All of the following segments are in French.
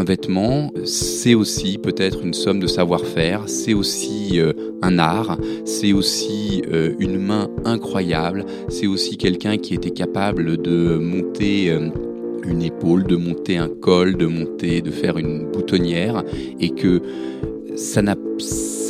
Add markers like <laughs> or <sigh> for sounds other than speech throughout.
un vêtement, c'est aussi peut-être une somme de savoir-faire, c'est aussi euh, un art, c'est aussi euh, une main incroyable, c'est aussi quelqu'un qui était capable de monter une épaule, de monter un col, de monter, de faire une boutonnière, et que ça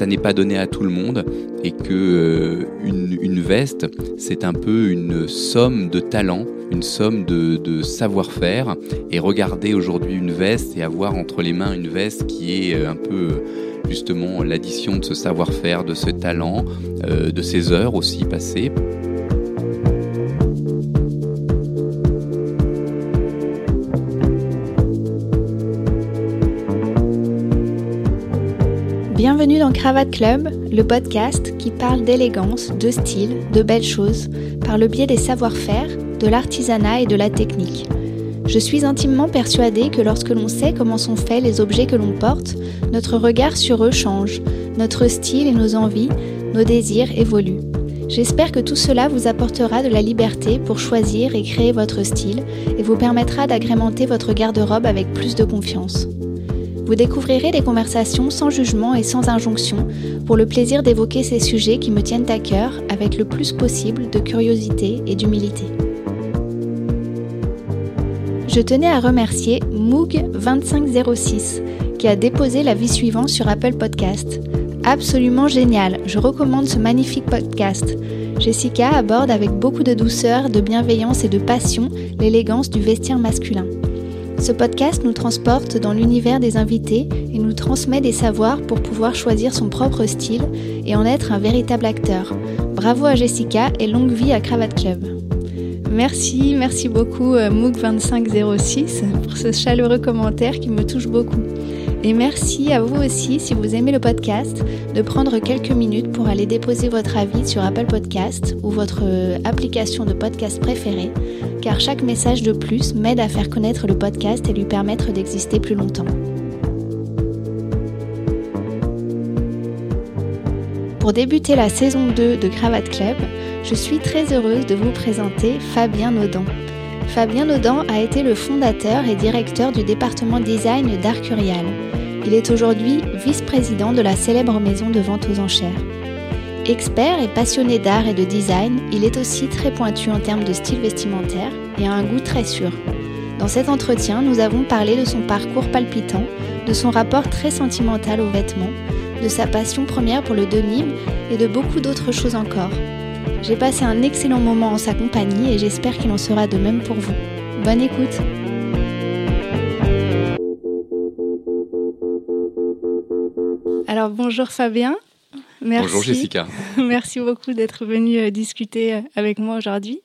n'est pas donné à tout le monde et que une, veste c'est un peu une somme de talent une somme de, savoir-faire. Et regarder aujourd'hui une veste et avoir entre les mains une veste qui est euh, un peu euh, justement l'addition de ce savoir-faire, de ce talent, euh, de ces heures aussi passées. Cravate Club, le podcast qui parle d'élégance, de style, de belles choses, par le biais des savoir-faire de l'artisanat et de la technique. Je suis intimement persuadée que lorsque l'on sait comment sont faits les objets que l'on porte, notre regard sur eux change, notre style et nos envies, nos désirs évoluent. J'espère que tout cela vous apportera de la liberté pour choisir et créer votre style et vous permettra d'agrémenter votre garde-robe avec plus de confiance. Vous découvrirez des conversations sans jugement et sans injonction pour le plaisir d'évoquer ces sujets qui me tiennent à cœur avec le plus possible de curiosité et d'humilité. Je tenais à remercier Moog2506 qui a déposé la vie suivante sur Apple Podcast. Absolument génial, je recommande ce magnifique podcast. Jessica aborde avec beaucoup de douceur, de bienveillance et de passion l'élégance du vestiaire masculin. Ce podcast nous transporte dans l'univers des invités et nous transmet des savoirs pour pouvoir choisir son propre style et en être un véritable acteur. Bravo à Jessica et longue vie à Cravate Club. Merci, merci beaucoup euh, Mook2506 pour ce chaleureux commentaire qui me touche beaucoup. Et merci à vous aussi, si vous aimez le podcast, de prendre quelques minutes pour aller déposer votre avis sur Apple Podcast ou votre euh, application de podcast préférée, car chaque message de plus m'aide à faire connaître le podcast et lui permettre d'exister plus longtemps. Pour débuter la saison 2 de Cravate Club, je suis très heureuse de vous présenter Fabien Naudan. Fabien Naudan a été le fondateur et directeur du département design d'Arcurial. Il est aujourd'hui vice-président de la célèbre maison de vente aux enchères. Expert et passionné d'art et de design, il est aussi très pointu en termes de style vestimentaire et a un goût très sûr. Dans cet entretien, nous avons parlé de son parcours palpitant, de son rapport très sentimental aux vêtements, de sa passion première pour le denim et de beaucoup d'autres choses encore. J'ai passé un excellent moment en sa compagnie et j'espère qu'il en sera de même pour vous. Bonne écoute Alors bonjour Fabien. Merci. Bonjour Jessica. <laughs> Merci beaucoup d'être venu euh, discuter euh, avec moi aujourd'hui.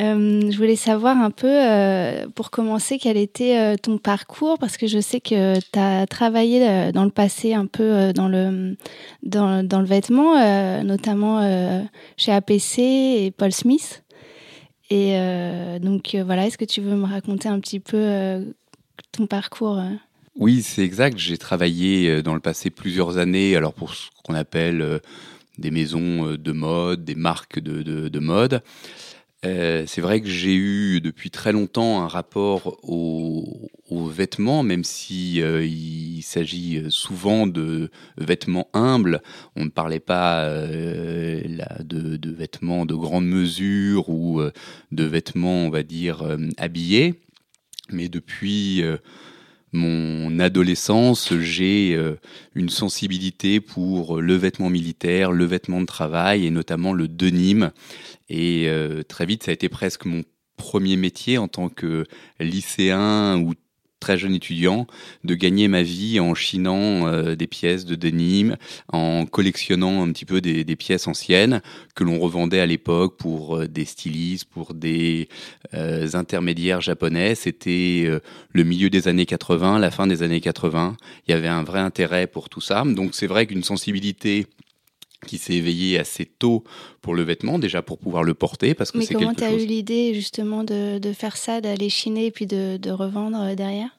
Euh, je voulais savoir un peu, euh, pour commencer, quel était euh, ton parcours, parce que je sais que tu as travaillé dans le passé un peu dans, le, dans, le vêtement, notamment chez APC et Paul Smith. Et donc voilà, est-ce que tu veux me raconter un petit peu ton parcours Oui, c'est exact. J'ai travaillé dans le passé plusieurs années, alors pour ce qu'on appelle des maisons de mode, des marques de, de mode. Euh, c'est vrai que j'ai eu depuis très longtemps un rapport aux, vêtements, même si euh, il s'agit souvent de vêtements humbles. On ne parlait pas euh, de, vêtements de grande mesure ou de vêtements, on va dire, habillés. Mais depuis mon adolescence, j'ai une sensibilité pour le vêtement militaire, le vêtement de travail et notamment le denim. Et euh, très vite, ça a été presque mon premier métier en tant que lycéen ou très jeune étudiant de gagner ma vie en chinant euh, des pièces de denim, en collectionnant un petit peu des, pièces anciennes que l'on revendait à l'époque pour euh, des stylistes, pour des intermédiaires japonais. C'était le milieu des années 80, la fin des années 80. Il y avait un vrai intérêt pour tout ça. Donc c'est vrai qu'une sensibilité qui s'est éveillé assez tôt pour le vêtement, déjà pour pouvoir le porter. Parce que Mais comment tu as eu l'idée justement de, de, faire ça, d'aller chiner et puis de, de revendre euh, derrière?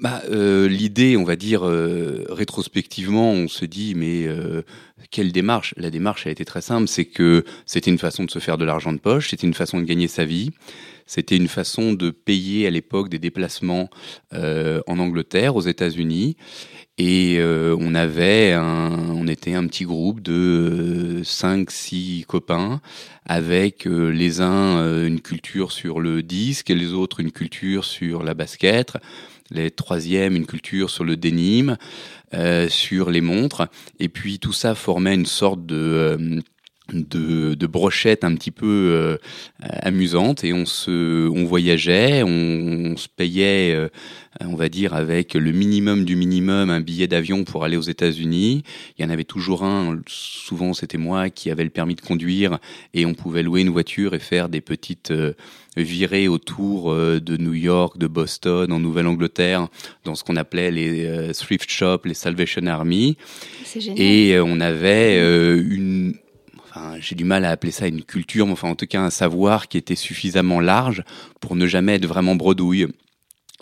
Bah, euh, L'idée, on va dire, euh, rétrospectivement, on se dit, mais euh, quelle démarche? La démarche a été très simple, c'est que c'était une façon de se faire de l'argent de poche, c'était une façon de gagner sa vie, c'était une façon de payer à l'époque des déplacements en Angleterre, aux États-Unis. Et on avait on était un petit groupe de 5 six copains avec les uns une culture sur le disque et les autres une culture sur la basket les troisièmes, une culture sur le dénime, euh, sur les montres, et puis tout ça formait une sorte de euh, de, de brochettes un petit peu euh, amusantes et on se on voyageait on, se payait euh, on va dire avec le minimum du minimum un billet d'avion pour aller aux États-Unis. Il y en avait toujours un souvent c'était moi qui avait le permis de conduire et on pouvait louer une voiture et faire des petites euh, virées autour de New York de Boston en Nouvelle-Angleterre dans ce qu'on appelait les thrift shops les Salvation Army. Et on avait une j'ai du mal à appeler ça une culture, mais enfin en tout cas un savoir qui était suffisamment large pour ne jamais être vraiment bredouille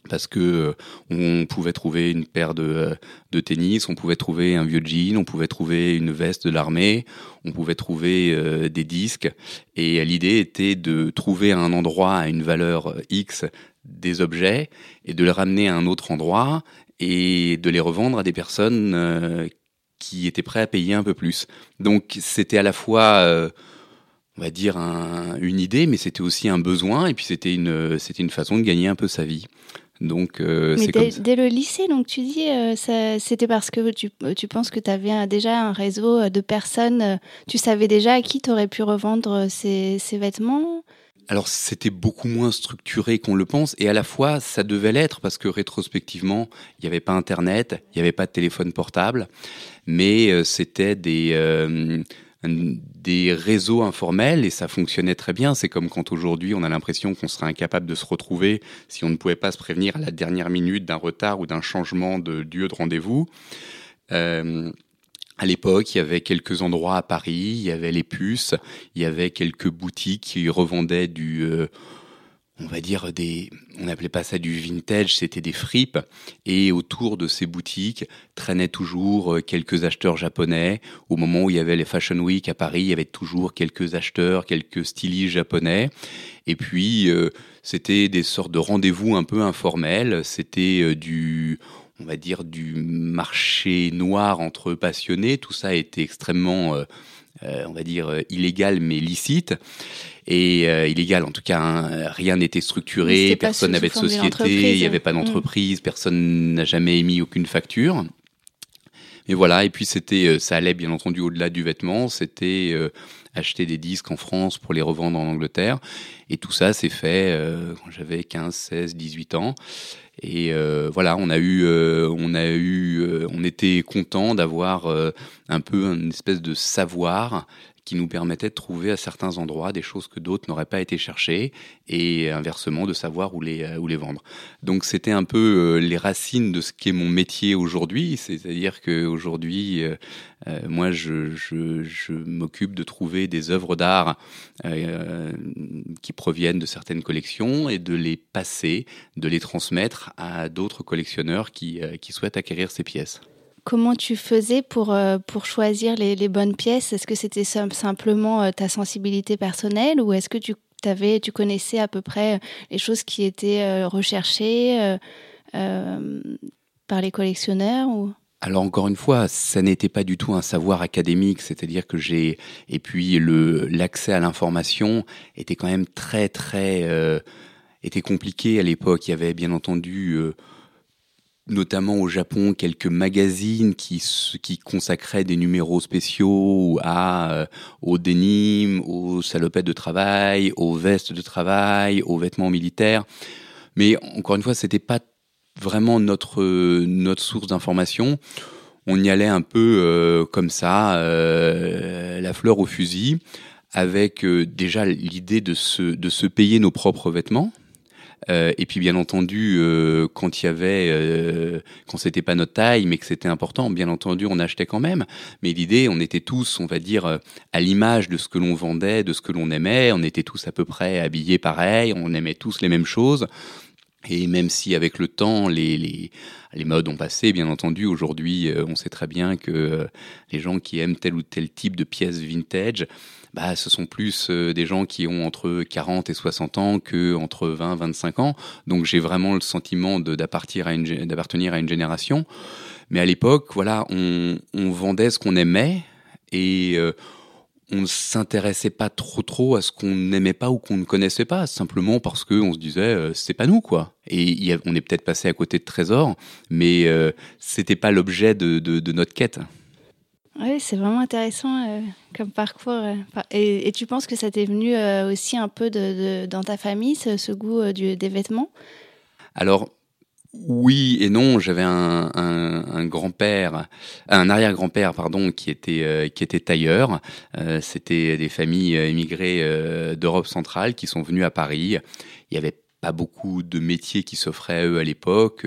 parce que euh, on pouvait trouver une paire de, euh, de, tennis, on pouvait trouver un vieux jean, on pouvait trouver une veste de l'armée, on pouvait trouver euh, des disques. Et l'idée était de trouver un endroit à une valeur X des objets et de les ramener à un autre endroit et de les revendre à des personnes qui étaient prêts à payer un peu plus. Donc c'était à la fois, euh, on va dire, une idée, mais c'était aussi un besoin, et puis c'était une, c'était une façon de gagner un peu sa vie. Donc, euh, mais dès, dès, le lycée, donc tu dis, euh, c'était parce que tu, tu penses que tu avais déjà un réseau de personnes, tu savais déjà à qui tu aurais pu revendre ces, ces vêtements? Alors c'était beaucoup moins structuré qu'on le pense et à la fois ça devait l'être parce que rétrospectivement il n'y avait pas internet, il n'y avait pas de téléphone portable, mais euh, c'était des euh, des réseaux informels et ça fonctionnait très bien. C'est comme quand aujourd'hui on a l'impression qu'on serait incapable de se retrouver si on ne pouvait pas se prévenir à la dernière minute d'un retard ou d'un changement de lieu de rendez-vous. Euh, à l'époque, il y avait quelques endroits à Paris, il y avait les puces, il y avait quelques boutiques qui revendaient du, on va dire des, on n'appelait pas ça du vintage, c'était des fripes. Et autour de ces boutiques traînaient toujours euh, quelques acheteurs japonais. Au moment où il y avait les Fashion Week à Paris, il y avait toujours quelques acheteurs, quelques stylistes japonais. Et puis, euh, c'était des sortes de rendez-vous un peu informels. C'était du, on va dire, du marché noir entre passionnés. Tout ça été extrêmement, euh, euh, on va dire, euh, illégal mais licite. Et illégal, en tout cas, hein, rien n'était structuré, personne n'avait de société, il n'y avait pas d'entreprise, personne n'a jamais émis aucune facture. Et voilà, et puis c'était, ça allait bien entendu au-delà du vêtement, c'était acheter des disques en France pour les revendre en Angleterre. Et tout ça s'est fait quand j'avais 15, 16, 18 ans. Et euh, voilà, on a eu, euh, on a eu, euh, on était content d'avoir un peu une espèce de savoir qui nous permettait de trouver à certains endroits des choses que d'autres n'auraient pas été chercher et inversement de savoir où les, où les vendre. Donc c'était un peu euh, les racines de ce qu'est mon métier aujourd'hui, c'est-à-dire qu'aujourd'hui, euh, euh, moi je, m'occupe de trouver des œuvres d'art euh, qui proviennent de certaines collections et de les passer, de les transmettre à d'autres collectionneurs qui souhaitent acquérir ces pièces comment tu faisais pour, euh, pour choisir les, bonnes pièces? Est-ce que c'était simplement euh, ta sensibilité personnelle ou est-ce que tu, avais, tu connaissais à peu près les choses qui étaient euh, recherchées par les collectionneurs alors encore une fois, ça n'était pas du tout un savoir académique, c'est-à-dire que j'ai et puis le l'accès à l'information était quand même très très était compliqué à l'époque. Il y avait bien entendu notamment au Japon, quelques magazines qui, consacraient des numéros spéciaux à, euh, aux dénimes, aux salopettes de travail, aux vestes de travail, aux vêtements militaires. Mais encore une fois, c'était pas vraiment notre, notre source d'information. On y allait un peu euh, comme ça, euh, la fleur au fusil, avec déjà l'idée de se, de se payer nos propres vêtements, euh, et puis bien entendu, euh, quand il y avait, euh, quand c'était pas notre taille, mais que c'était important, bien entendu, on achetait quand même. Mais l'idée, on était tous, on va dire, à l'image de ce que l'on vendait, de ce que l'on aimait. On était tous à peu près habillés pareil, on aimait tous les mêmes choses. Et même si avec le temps, les, les, les modes ont passé, bien entendu, aujourd'hui, on sait très bien que les gens qui aiment tel ou tel type de pièces vintage, bah, ce sont plus euh, des gens qui ont entre 40 et 60 ans que entre 20 et 25 ans. Donc j'ai vraiment le sentiment d'appartenir à, une génération. Mais à l'époque, voilà, on, vendait ce qu'on aimait et on ne s'intéressait pas trop trop à ce qu'on n'aimait pas ou qu'on ne connaissait pas, simplement parce qu'on se disait euh, c'est pas nous quoi. Et on est peut-être passé à côté de trésors, mais euh, c'était pas l'objet de, notre quête. Oui, c'est vraiment intéressant euh, comme parcours. Et, tu penses que ça t'est venu aussi un peu dans ta famille, ce, goût des vêtements? Alors, oui et non. J'avais un, grand-père, un arrière-grand-père, pardon, qui était euh, qui était tailleur. Euh, C'était des familles euh, euh, d'Europe centrale qui sont venues à Paris. Il y avait pas beaucoup de métiers qui s'offraient à eux à l'époque.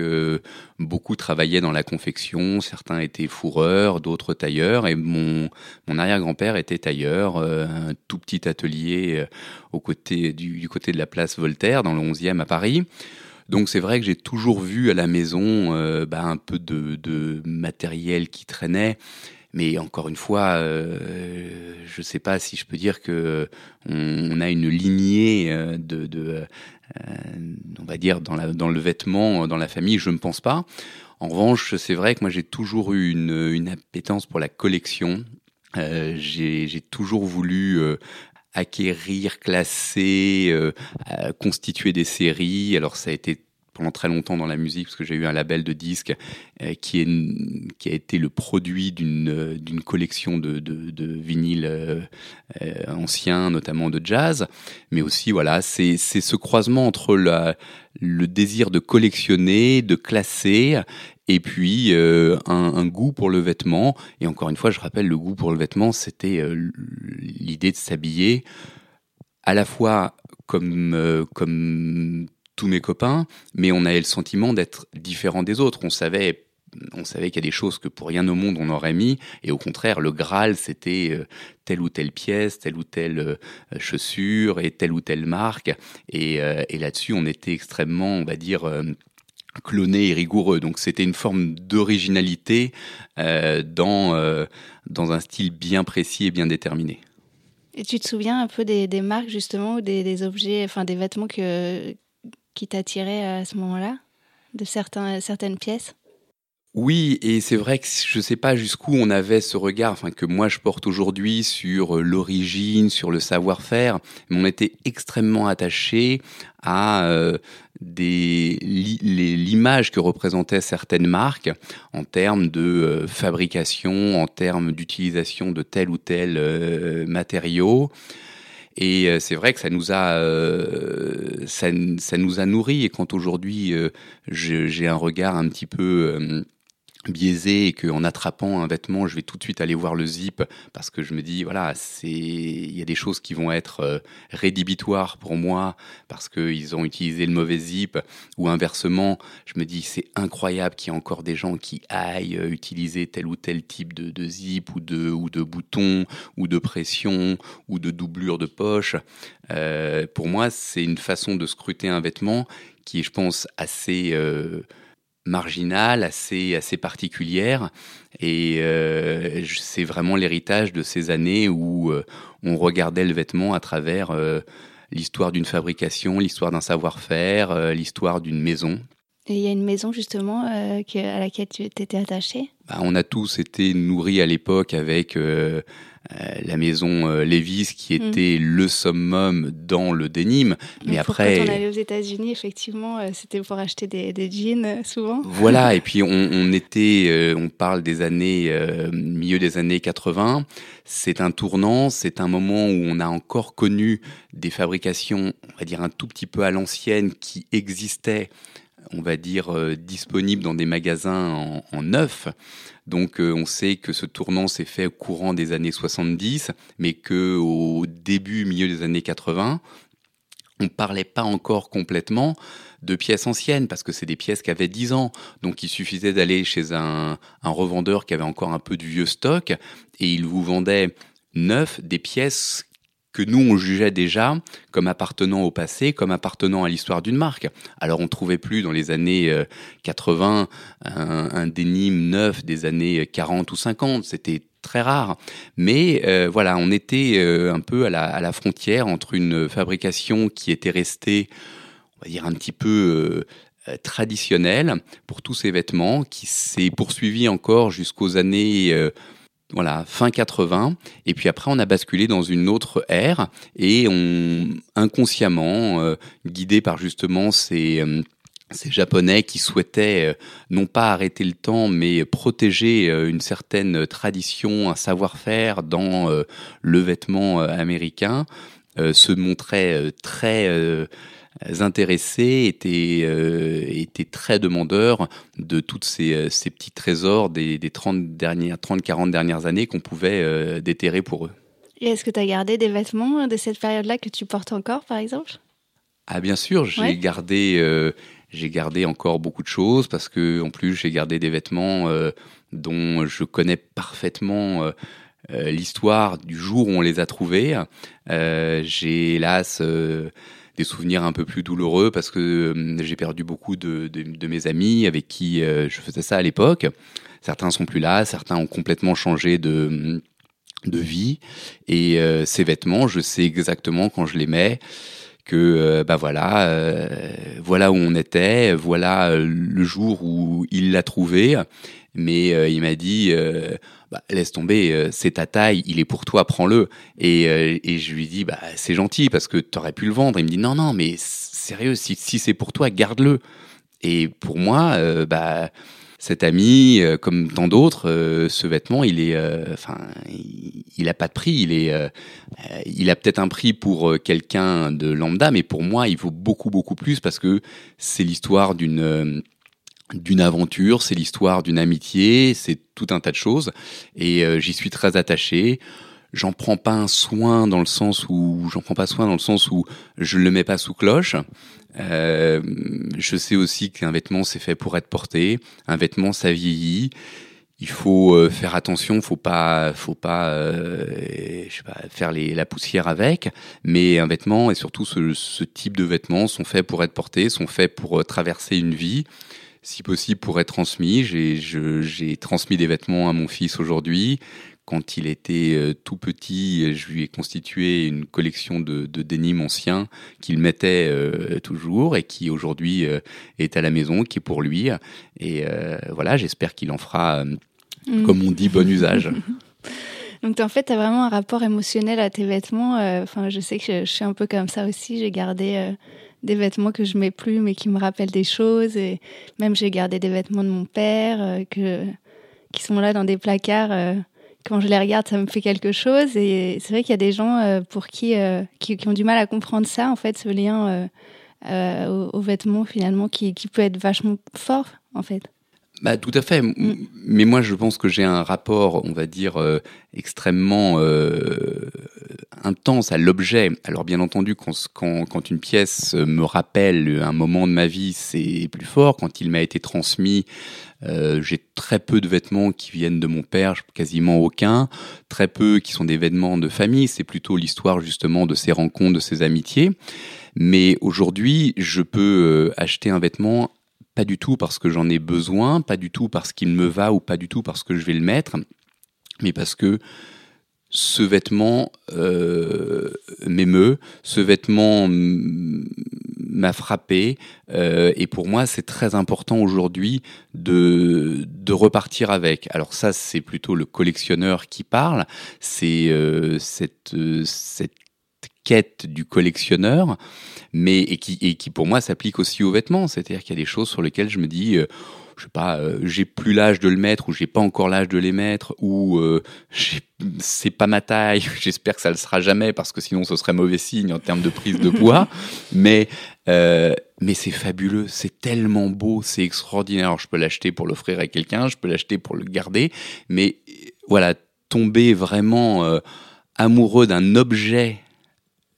beaucoup travaillaient dans la confection. Certains étaient fourreurs, d'autres tailleurs. Et mon mon arrière-grand-père était tailleur, un tout petit atelier au côté du, côté de la place Voltaire, dans le 11e à Paris. Donc c'est vrai que j'ai toujours vu à la maison euh, bah, un peu de, matériel qui traînait. Mais encore une fois, euh, je ne sais pas si je peux dire que on, a une lignée euh, de, on va dire dans, le vêtement dans la famille. Je ne pense pas. En revanche, c'est vrai que moi j'ai toujours eu une, appétence pour la collection. j'ai toujours voulu acquérir, classer, euh, constituer des séries. Alors ça a été pendant très longtemps dans la musique parce que j'ai eu un label de disques euh, qui, est, qui a été le produit d'une d'une collection de, de, vinyles euh, anciens, notamment de jazz. Mais aussi, voilà, c'est ce croisement entre la, le désir de collectionner, de classer et puis euh, un, goût pour le vêtement. Et encore une fois, je rappelle, le goût pour le vêtement, c'était euh, l'idée de s'habiller à la fois comme, euh, comme tous mes copains, mais on avait le sentiment d'être différent des autres. On savait on savait qu'il y a des choses que pour rien au monde on aurait mis, et au contraire, le Graal, c'était telle ou telle pièce, telle ou telle chaussure et telle ou telle marque. Et, et là-dessus, on était extrêmement, on va dire, cloné et rigoureux. Donc c'était une forme d'originalité euh, dans, euh, dans un style bien précis et bien déterminé. Et tu te souviens un peu des, marques justement ou des, objets, enfin des vêtements que, qui t'attiraient à ce moment-là, de certaines pièces? Oui, et c'est vrai que je ne sais pas jusqu'où on avait ce regard, enfin que moi je porte aujourd'hui sur euh, l'origine, sur le savoir-faire, mais on était extrêmement attaché à euh, l'image que représentaient certaines marques en termes de euh, fabrication, en termes d'utilisation de tel ou tel euh, matériau. Et c'est vrai que ça nous a, ça, ça, nous a nourri. Et quand aujourd'hui j'ai un regard un petit peu biaisé et qu'en attrapant un vêtement, je vais tout de suite aller voir le zip parce que je me dis voilà, c'est il y a des choses qui vont être euh, rédhibitoires pour moi parce qu'ils ont utilisé le mauvais zip ou inversement, je me dis c'est incroyable qu'il y ait encore des gens qui aillent euh, utiliser tel ou tel type de, zip ou de ou de bouton ou de pression ou de doublure de poche. Euh, pour moi, c'est une façon de scruter un vêtement qui est, je pense, assez euh, marginale, assez, assez particulière. Et euh, c'est vraiment l'héritage de ces années où euh, on regardait le vêtement à travers euh, l'histoire d'une fabrication, l'histoire d'un savoir-faire, l'histoire d'une maison. Et il y a une maison justement à laquelle tu étais attaché? Bah, On a tous été nourris à l'époque avec euh, la maison euh, Levis qui hmm. était le summum dans le denim. Mais après, quand on allait aux États-Unis, effectivement, euh, c'était pour acheter des, jeans souvent. <laughs> Voilà, et puis on, <laughs> était, on parle des années milieu des années 80. C'est un tournant, c'est un moment où on a encore connu des fabrications, on va dire un tout petit peu à l'ancienne, qui existaient on va dire, disponibles dans des magasins en, neuf. Donc euh, on sait que ce tournant s'est fait au courant des années 70, mais que au début, milieu des années 80, on parlait pas encore complètement de pièces anciennes parce que c'est des pièces qui avaient 10 ans. Donc il suffisait d'aller chez un, un, revendeur qui avait encore un peu de vieux stock et il vous vendait neuf des pièces que nous, on jugeait déjà comme appartenant au passé, comme appartenant à l'histoire d'une marque. Alors, on trouvait plus dans les années 80 euh, un, un neuf des années 40 ou 50. C'était très rare. Mais euh, voilà, on était euh, un peu à la, frontière entre une fabrication qui était restée, on va dire, un petit peu traditionnelle pour tous ces vêtements, qui s'est poursuivie encore jusqu'aux années voilà, fin 80. Et puis après, on a basculé dans une autre ère et on, inconsciemment, euh, guidé par justement ces, euh, ces Japonais qui souhaitaient euh, non pas arrêter le temps, mais protéger une certaine tradition, un savoir-faire dans le vêtement américain, se montraient très intéressés, étaient, euh, étaient très demandeurs de tous ces, euh, ces, petits trésors des, des 30 dernières, 30-40 dernières années qu'on pouvait euh, déterrer pour eux. Et est-ce que tu as gardé des vêtements de cette période-là que tu portes encore, par exemple? Ah bien sûr, j'ai gardé, j'ai gardé encore beaucoup de choses parce que en plus j'ai gardé des vêtements dont je connais parfaitement l'histoire du jour où on les a trouvés. j'ai hélas des souvenirs un peu plus douloureux parce que euh, j'ai perdu beaucoup de, de, mes amis avec qui euh, je faisais ça à l'époque. Certains sont plus là, certains ont complètement changé de, de vie. Et euh, ces vêtements, je sais exactement quand je les mets que bah voilà, voilà où on était, voilà le jour où il l'a trouvé. Mais il m'a dit bah, laisse tomber, euh, c'est ta taille, il est pour toi, prends-le. Et, euh, et, je lui dis, bah, c'est gentil parce que tu aurais pu le vendre. Il me dit, non, non, mais sérieux, si, si c'est pour toi, garde-le. Et pour moi, euh, bah, cet ami, comme tant d'autres, ce vêtement, il est, enfin, il, a pas de prix. Il est, il a peut-être un prix pour quelqu'un de lambda, mais pour moi, il vaut beaucoup, beaucoup plus parce que c'est l'histoire d'une d'une aventure, c'est l'histoire d'une amitié, c'est tout un tas de choses, et euh, j'y suis très attaché. J'en prends pas un soin dans le sens où j'en prends pas soin dans le sens où je le mets pas sous cloche. Euh, je sais aussi qu'un vêtement c'est fait pour être porté, un vêtement ça vieillit. Il faut euh, faire attention, faut pas, faut pas, euh, je sais pas, faire les, la poussière avec. Mais un vêtement et surtout ce, ce type de vêtements sont faits pour être portés, sont faits pour traverser une vie si possible, pour être transmis. J'ai transmis des vêtements à mon fils aujourd'hui. Quand il était euh, tout petit, je lui ai constitué une collection de, de dénimes anciens qu'il mettait euh, toujours et qui aujourd'hui euh, est à la maison, qui est pour lui. Et voilà, j'espère qu'il en fera, mm. comme on dit, bon usage. <laughs> Donc en fait, tu as vraiment un rapport émotionnel à tes vêtements. Enfin, je sais que je, je, suis un peu comme ça aussi. J'ai gardé des vêtements que je mets plus mais qui me rappellent des choses. Et même j'ai gardé des vêtements de mon père euh, que qui sont là dans des placards euh, quand je les regarde ça me fait quelque chose. Et c'est vrai qu'il y a des gens euh, pour qui, qui, ont du mal à comprendre ça en fait ce lien aux, vêtements finalement qui, qui peut être vachement fort en fait bah, tout à fait. Mm. Mais moi, je pense que j'ai un rapport, on va dire, euh, extrêmement euh, intense à l'objet. Alors, bien entendu, quand, quand, quand, une pièce me rappelle un moment de ma vie, c'est plus fort. Quand il m'a été transmis, euh, j'ai très peu de vêtements qui viennent de mon père, quasiment aucun. Très peu qui sont des vêtements de famille. C'est plutôt l'histoire, justement, de ces rencontres, de ces amitiés. Mais aujourd'hui, je peux euh, acheter un vêtement pas du tout parce que j'en ai besoin, pas du tout parce qu'il me va ou pas du tout parce que je vais le mettre, mais parce que ce vêtement euh, m'émeut, ce vêtement m'a frappé, euh, et pour moi c'est très important aujourd'hui de, repartir avec. Alors ça c'est plutôt le collectionneur qui parle, c'est euh, cette quête du collectionneur, mais et qui, et qui pour moi s'applique aussi aux vêtements. C'est-à-dire qu'il y a des choses sur lesquelles je me dis, euh, je sais pas, euh, j'ai plus l'âge de le mettre ou j'ai pas encore l'âge de les mettre ou euh, c'est pas ma taille. <laughs> J'espère que ça le sera jamais parce que sinon ce serait mauvais signe en termes de prise de poids. <laughs> mais euh, mais c'est fabuleux, c'est tellement beau, c'est extraordinaire. Alors, je peux l'acheter pour l'offrir à quelqu'un, je peux l'acheter pour le garder, mais voilà, tomber vraiment amoureux d'un objet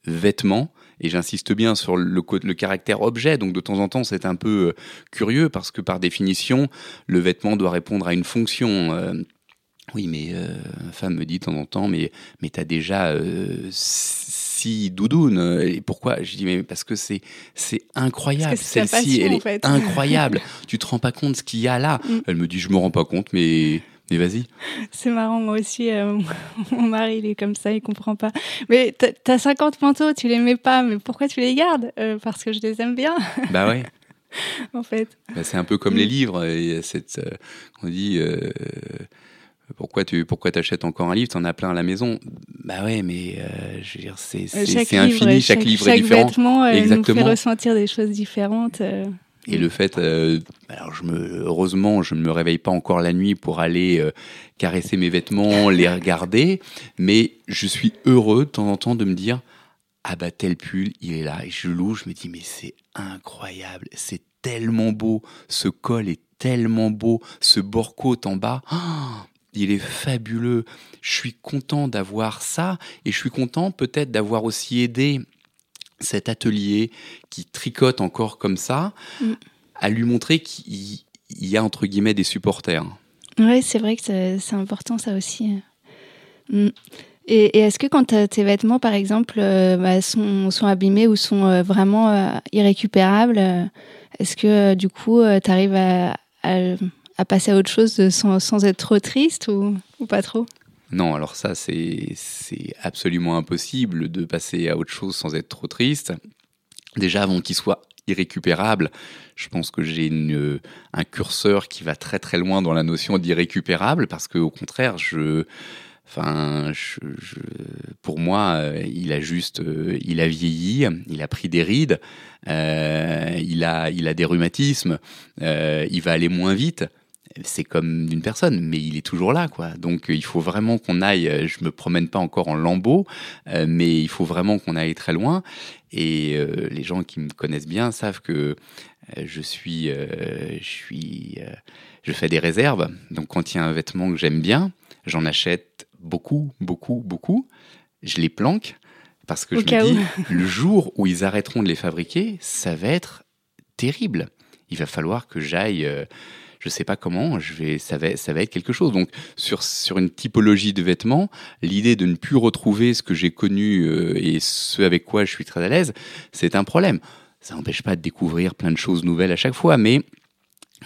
vêtement, et j'insiste bien sur le, le, caractère objet, donc de temps en temps c'est un peu euh, curieux parce que par définition le vêtement doit répondre à une fonction. Euh, oui, mais euh, ma femme me dit de temps en temps, mais, mais tu as déjà celle-ci doudoune. Et pourquoi? Je dis mais parce que c'est c'est incroyable. Celle-ci, elle est incroyable. tu te rends pas compte ce qu'il y a là. Mm. Elle me dit je me rends pas compte, mais mais vas-y. C'est marrant, moi aussi, euh, <laughs> mon mari, il est comme ça, il comprend pas. Mais t'as 50 manteaux, tu les mets pas, mais pourquoi tu les gardes? Euh, Parce que je les aime bien. Bah ouais. <laughs> en fait. Bah, c'est un peu comme les mm. livres. Il y a cette, euh, on dit pourquoi tu pourquoi t'achètes encore un livre? T'en as plein à la maison. Bah ouais, mais je veux dire, c'est infini. Chaque, livre est différent. Vêtement, Exactement. nous fait ressentir des choses différentes. Et le fait, euh, alors heureusement, je ne me réveille pas encore la nuit pour aller euh, caresser mes vêtements, les regarder, mais je suis heureux de temps en temps de me dire, ah bah tel pull, il est là. Et je loue, je me dis, mais c'est incroyable, c'est tellement beau, ce col est tellement beau, ce bord côte en bas, oh, il est fabuleux. Je suis content d'avoir ça et je suis content peut-être d'avoir aussi aidé cet atelier qui tricote encore comme ça, mm. à lui montrer qu'il y a entre guillemets des supporters. Oui, c'est vrai que c'est important ça aussi. Mm. Et, est-ce que quand tes vêtements, par exemple, euh, bah, sont, sont, abîmés ou sont euh, vraiment euh, irrécupérables, est-ce que du coup, tu arrives à, à, passer à autre chose sans, sans être trop triste ou, ou pas trop? Non, alors ça, c'est absolument impossible de passer à autre chose sans être trop triste. Déjà, avant qu'il soit irrécupérable, je pense que j'ai un curseur qui va très très loin dans la notion d'irrécupérable, parce qu'au contraire, je, Enfin, pour moi, euh, il a juste, euh, il a vieilli, il a pris des rides, euh, il a, il a des rhumatismes, il va aller moins vite c'est comme une personne, mais il est toujours là, quoi. Donc euh, il faut vraiment qu'on aille. Euh, je me promène pas encore en lambeau, euh, mais il faut vraiment qu'on aille très loin. Et les gens qui me connaissent bien savent que je suis, je suis, je fais des réserves. Donc quand il y a un vêtement que j'aime bien, j'en achète beaucoup, beaucoup, beaucoup. Je les planque parce que je me dis, le jour où ils arrêteront de les fabriquer, ça va être terrible. Il va falloir que j'aille je sais pas comment, je vais, ça va, ça va être quelque chose. Donc sur sur une typologie de vêtements, l'idée de ne plus retrouver ce que j'ai connu euh, et ce avec quoi je suis très à l'aise, c'est un problème. Ça n'empêche pas de découvrir plein de choses nouvelles à chaque fois, mais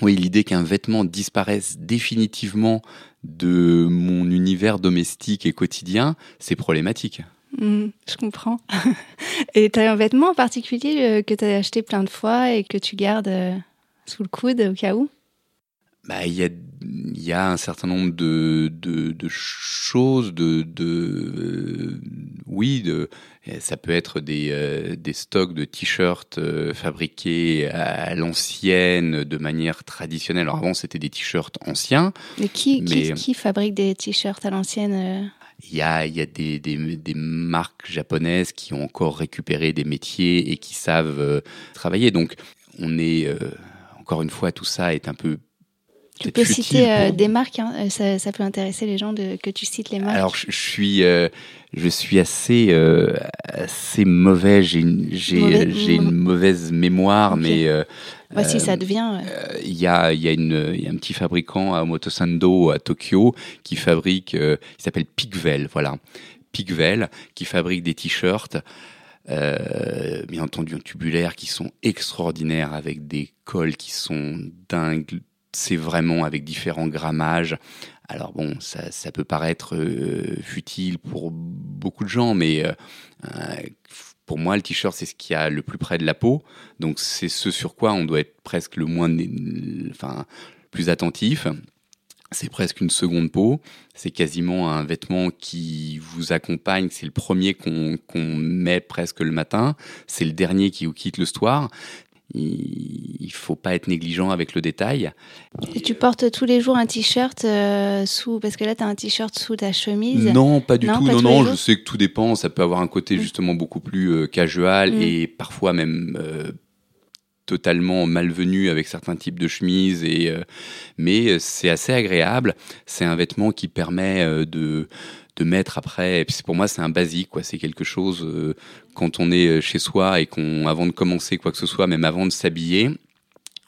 oui, l'idée qu'un vêtement disparaisse définitivement de mon univers domestique et quotidien, c'est problématique. Mmh, je comprends. <laughs> et tu as un vêtement en particulier euh, que tu as acheté plein de fois et que tu gardes euh, sous le coude au cas où? Bah, il y a y a un certain nombre de de, de choses de de euh, oui de ça peut être des euh, des stocks de t-shirts euh, fabriqués à, l'ancienne de manière traditionnelle. Alors avant c'était des t-shirts anciens. Mais qui qui, qui, fabrique des t-shirts à l'ancienne il y a, il y a des, des, des, marques japonaises qui ont encore récupéré des métiers et qui savent travailler. Donc, on est, encore une fois, tout ça est un peu tu peux citer euh, des marques, hein. euh, ça, ça, peut intéresser les gens de, que tu cites les marques. Alors je, suis, euh, je suis assez, assez mauvais. J'ai une, j'ai, une mauvaise mémoire, mais. Voici, ça devient. Il y, a, y, a une, y a un petit fabricant à Omotosando à Tokyo qui fabrique, il s'appelle Pigvel, voilà, Pigvel, qui fabrique des t-shirts. bien entendu en tubulaire qui sont extraordinaires avec des cols qui sont dingues c'est vraiment avec différents grammages. Alors bon, ça, peut paraître euh, futile pour beaucoup de gens, mais euh, euh, pour moi, le t-shirt, c'est ce qui a le plus près de la peau. Donc c'est ce sur quoi on doit être presque le moins, enfin, plus attentif. C'est presque une seconde peau. C'est quasiment un vêtement qui vous accompagne. C'est le premier qu'on met presque le matin. C'est le dernier qui vous quitte le soir il faut pas être négligent avec le détail. Et tu portes tous les jours un t-shirt euh, sous parce que là tu as un t-shirt sous ta chemise Non, pas du tout. non non, je sais que tout dépend, ça peut avoir un côté mm. justement beaucoup plus euh, casual mm. et parfois même euh, totalement malvenu avec certains types de chemises et mais c'est assez agréable, c'est un vêtement qui permet de de mettre après. Et puis pour moi, c'est un basique, quoi. C'est quelque chose euh, quand on est euh, chez soi et qu'on, avant de commencer quoi que ce soit, même avant de s'habiller,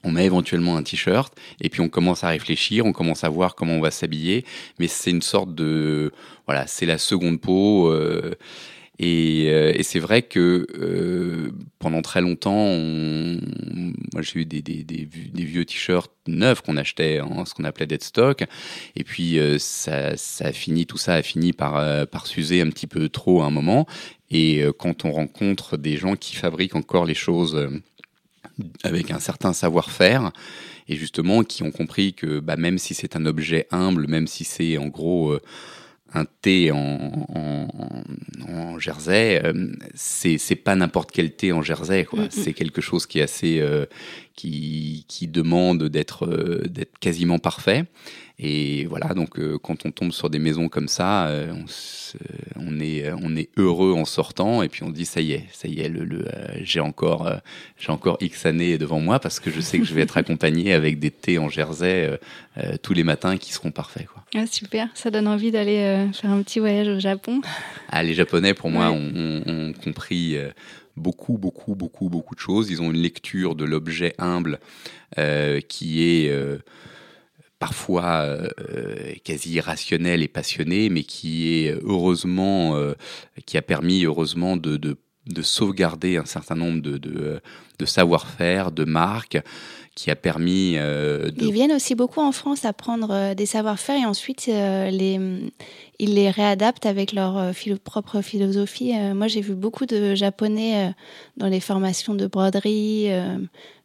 on met éventuellement un t-shirt et puis on commence à réfléchir, on commence à voir comment on va s'habiller. Mais c'est une sorte de, voilà, c'est la seconde peau. Euh, Et, euh, et c'est vrai que euh, pendant très longtemps, on, moi j'ai eu des, vieux t-shirts neufs qu'on achetait, en ce qu'on appelait dead stock. Et puis euh, ça, a fini, tout ça a fini par, s'user un petit peu trop à un moment. Et quand on rencontre des gens qui fabriquent encore les choses avec un certain savoir-faire, et justement qui ont compris que bah, même si c'est un objet humble, même si c'est en gros un thé en, en, en jersey, euh, c'est c'est pas n'importe quel thé en jersey, quoi. C'est quelque chose qui est assez, euh, qui, qui demande d'être euh, d'être quasiment parfait. Et voilà, donc euh, quand on tombe sur des maisons comme ça, euh, on, se- on est on est heureux en sortant et puis on dit ça y est, ça y est, le, le, euh, j'ai encore euh, j'ai encore X années devant moi parce que je sais que je vais être <laughs> accompagné avec des thés en jersey euh, euh, tous les matins qui seront parfaits, quoi. Ah, super, ça donne envie d'aller euh, faire un petit voyage au Japon. <laughs> Ah, les Japonais, pour moi, Ouais. ont, compris euh, beaucoup, beaucoup, beaucoup, beaucoup de choses. Ils ont une lecture de l'objet humble euh, qui est euh, parfois euh, euh, quasi irrationnelle et passionnée, mais qui est heureusement, euh, qui a permis heureusement de, de, de sauvegarder un certain nombre de, de savoir-faire, de marques, qui a permis euh, Ils viennent aussi beaucoup en France apprendre euh, des savoir-faire et ensuite euh, ils les réadaptent avec leur propre philosophie. Moi, j'ai vu beaucoup de Japonais dans les formations de broderie,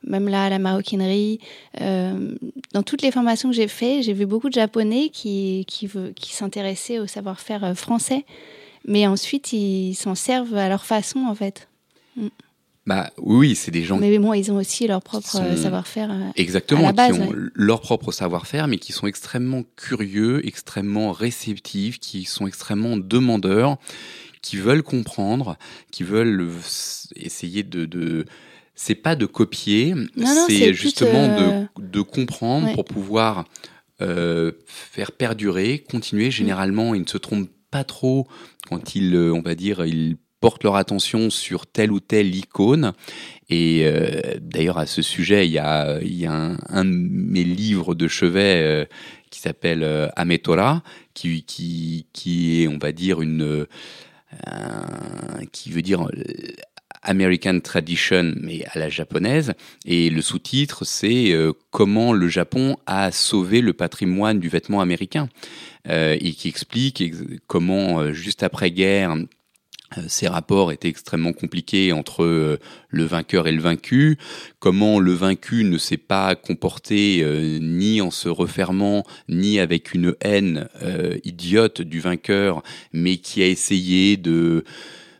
même là à la maroquinerie. Dans toutes les formations que j'ai faites, j'ai vu beaucoup de Japonais qui, qui, s'intéressaient au savoir-faire français, mais ensuite ils s'en servent à leur façon en fait. Bah oui, c'est des gens Mais bon, ils ont aussi leur propre euh, sont- savoir-faire. euh, Exactement, à la base, qui ont ouais. leur propre savoir-faire, mais qui sont extrêmement curieux, extrêmement réceptifs, qui sont extrêmement demandeurs, qui veulent comprendre, qui veulent euh, essayer de... de c'est pas de copier, c'est justement euh, de, de comprendre ouais. pour pouvoir euh, faire perdurer, continuer. Généralement, ils ne se trompent pas trop quand ils, euh, on va dire, ils portent leur attention sur telle ou telle icône. Et euh, d'ailleurs, à ce sujet, il y a, y a un, un de mes livres de chevet euh, qui s'appelle euh, Ametora, qui, qui, qui est, on va dire, une, un- qui veut dire American Tradition, mais à la japonaise. Et le sous-titre, c'est comment le Japon a sauvé le patrimoine du vêtement américain, et qui explique ex- comment, juste après-guerre, ces rapports étaient extrêmement compliqués entre euh, le vainqueur et le vaincu, comment le vaincu ne s'est pas comporté euh, ni en se refermant, ni avec une haine euh, idiote du vainqueur, mais qui a essayé de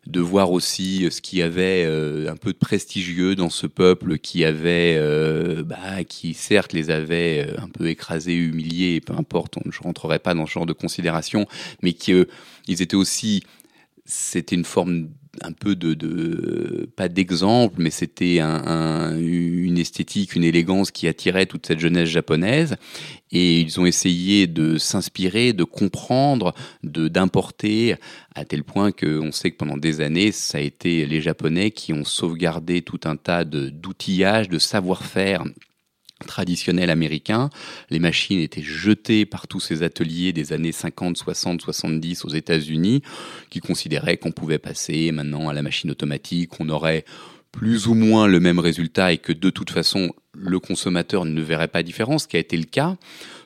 de voir aussi ce qu'il y avait euh, un peu de prestigieux dans ce peuple qui avait, euh, bah, qui certes les avait euh, un peu écrasés, humiliés, peu importe, on, je rentrerai pas dans ce genre de considération, mais qui euh, ils étaient aussi c'était une forme un peu de, pas d'exemple, mais c'était un, un- une esthétique, une élégance qui attirait toute cette jeunesse japonaise. Et ils ont essayé de s'inspirer, de comprendre, de d'importer, à tel point qu'on sait que pendant des années, ça a été les Japonais qui ont sauvegardé tout un tas d'outillages, de savoir-faire traditionnel américain. Les machines étaient jetées par tous ces ateliers des années 50, 60, 70 aux États-Unis, qui considéraient qu'on pouvait passer maintenant à la machine automatique, qu'on aurait plus ou moins le même résultat et que de toute façon le consommateur ne verrait pas différence, ce qui a été le cas.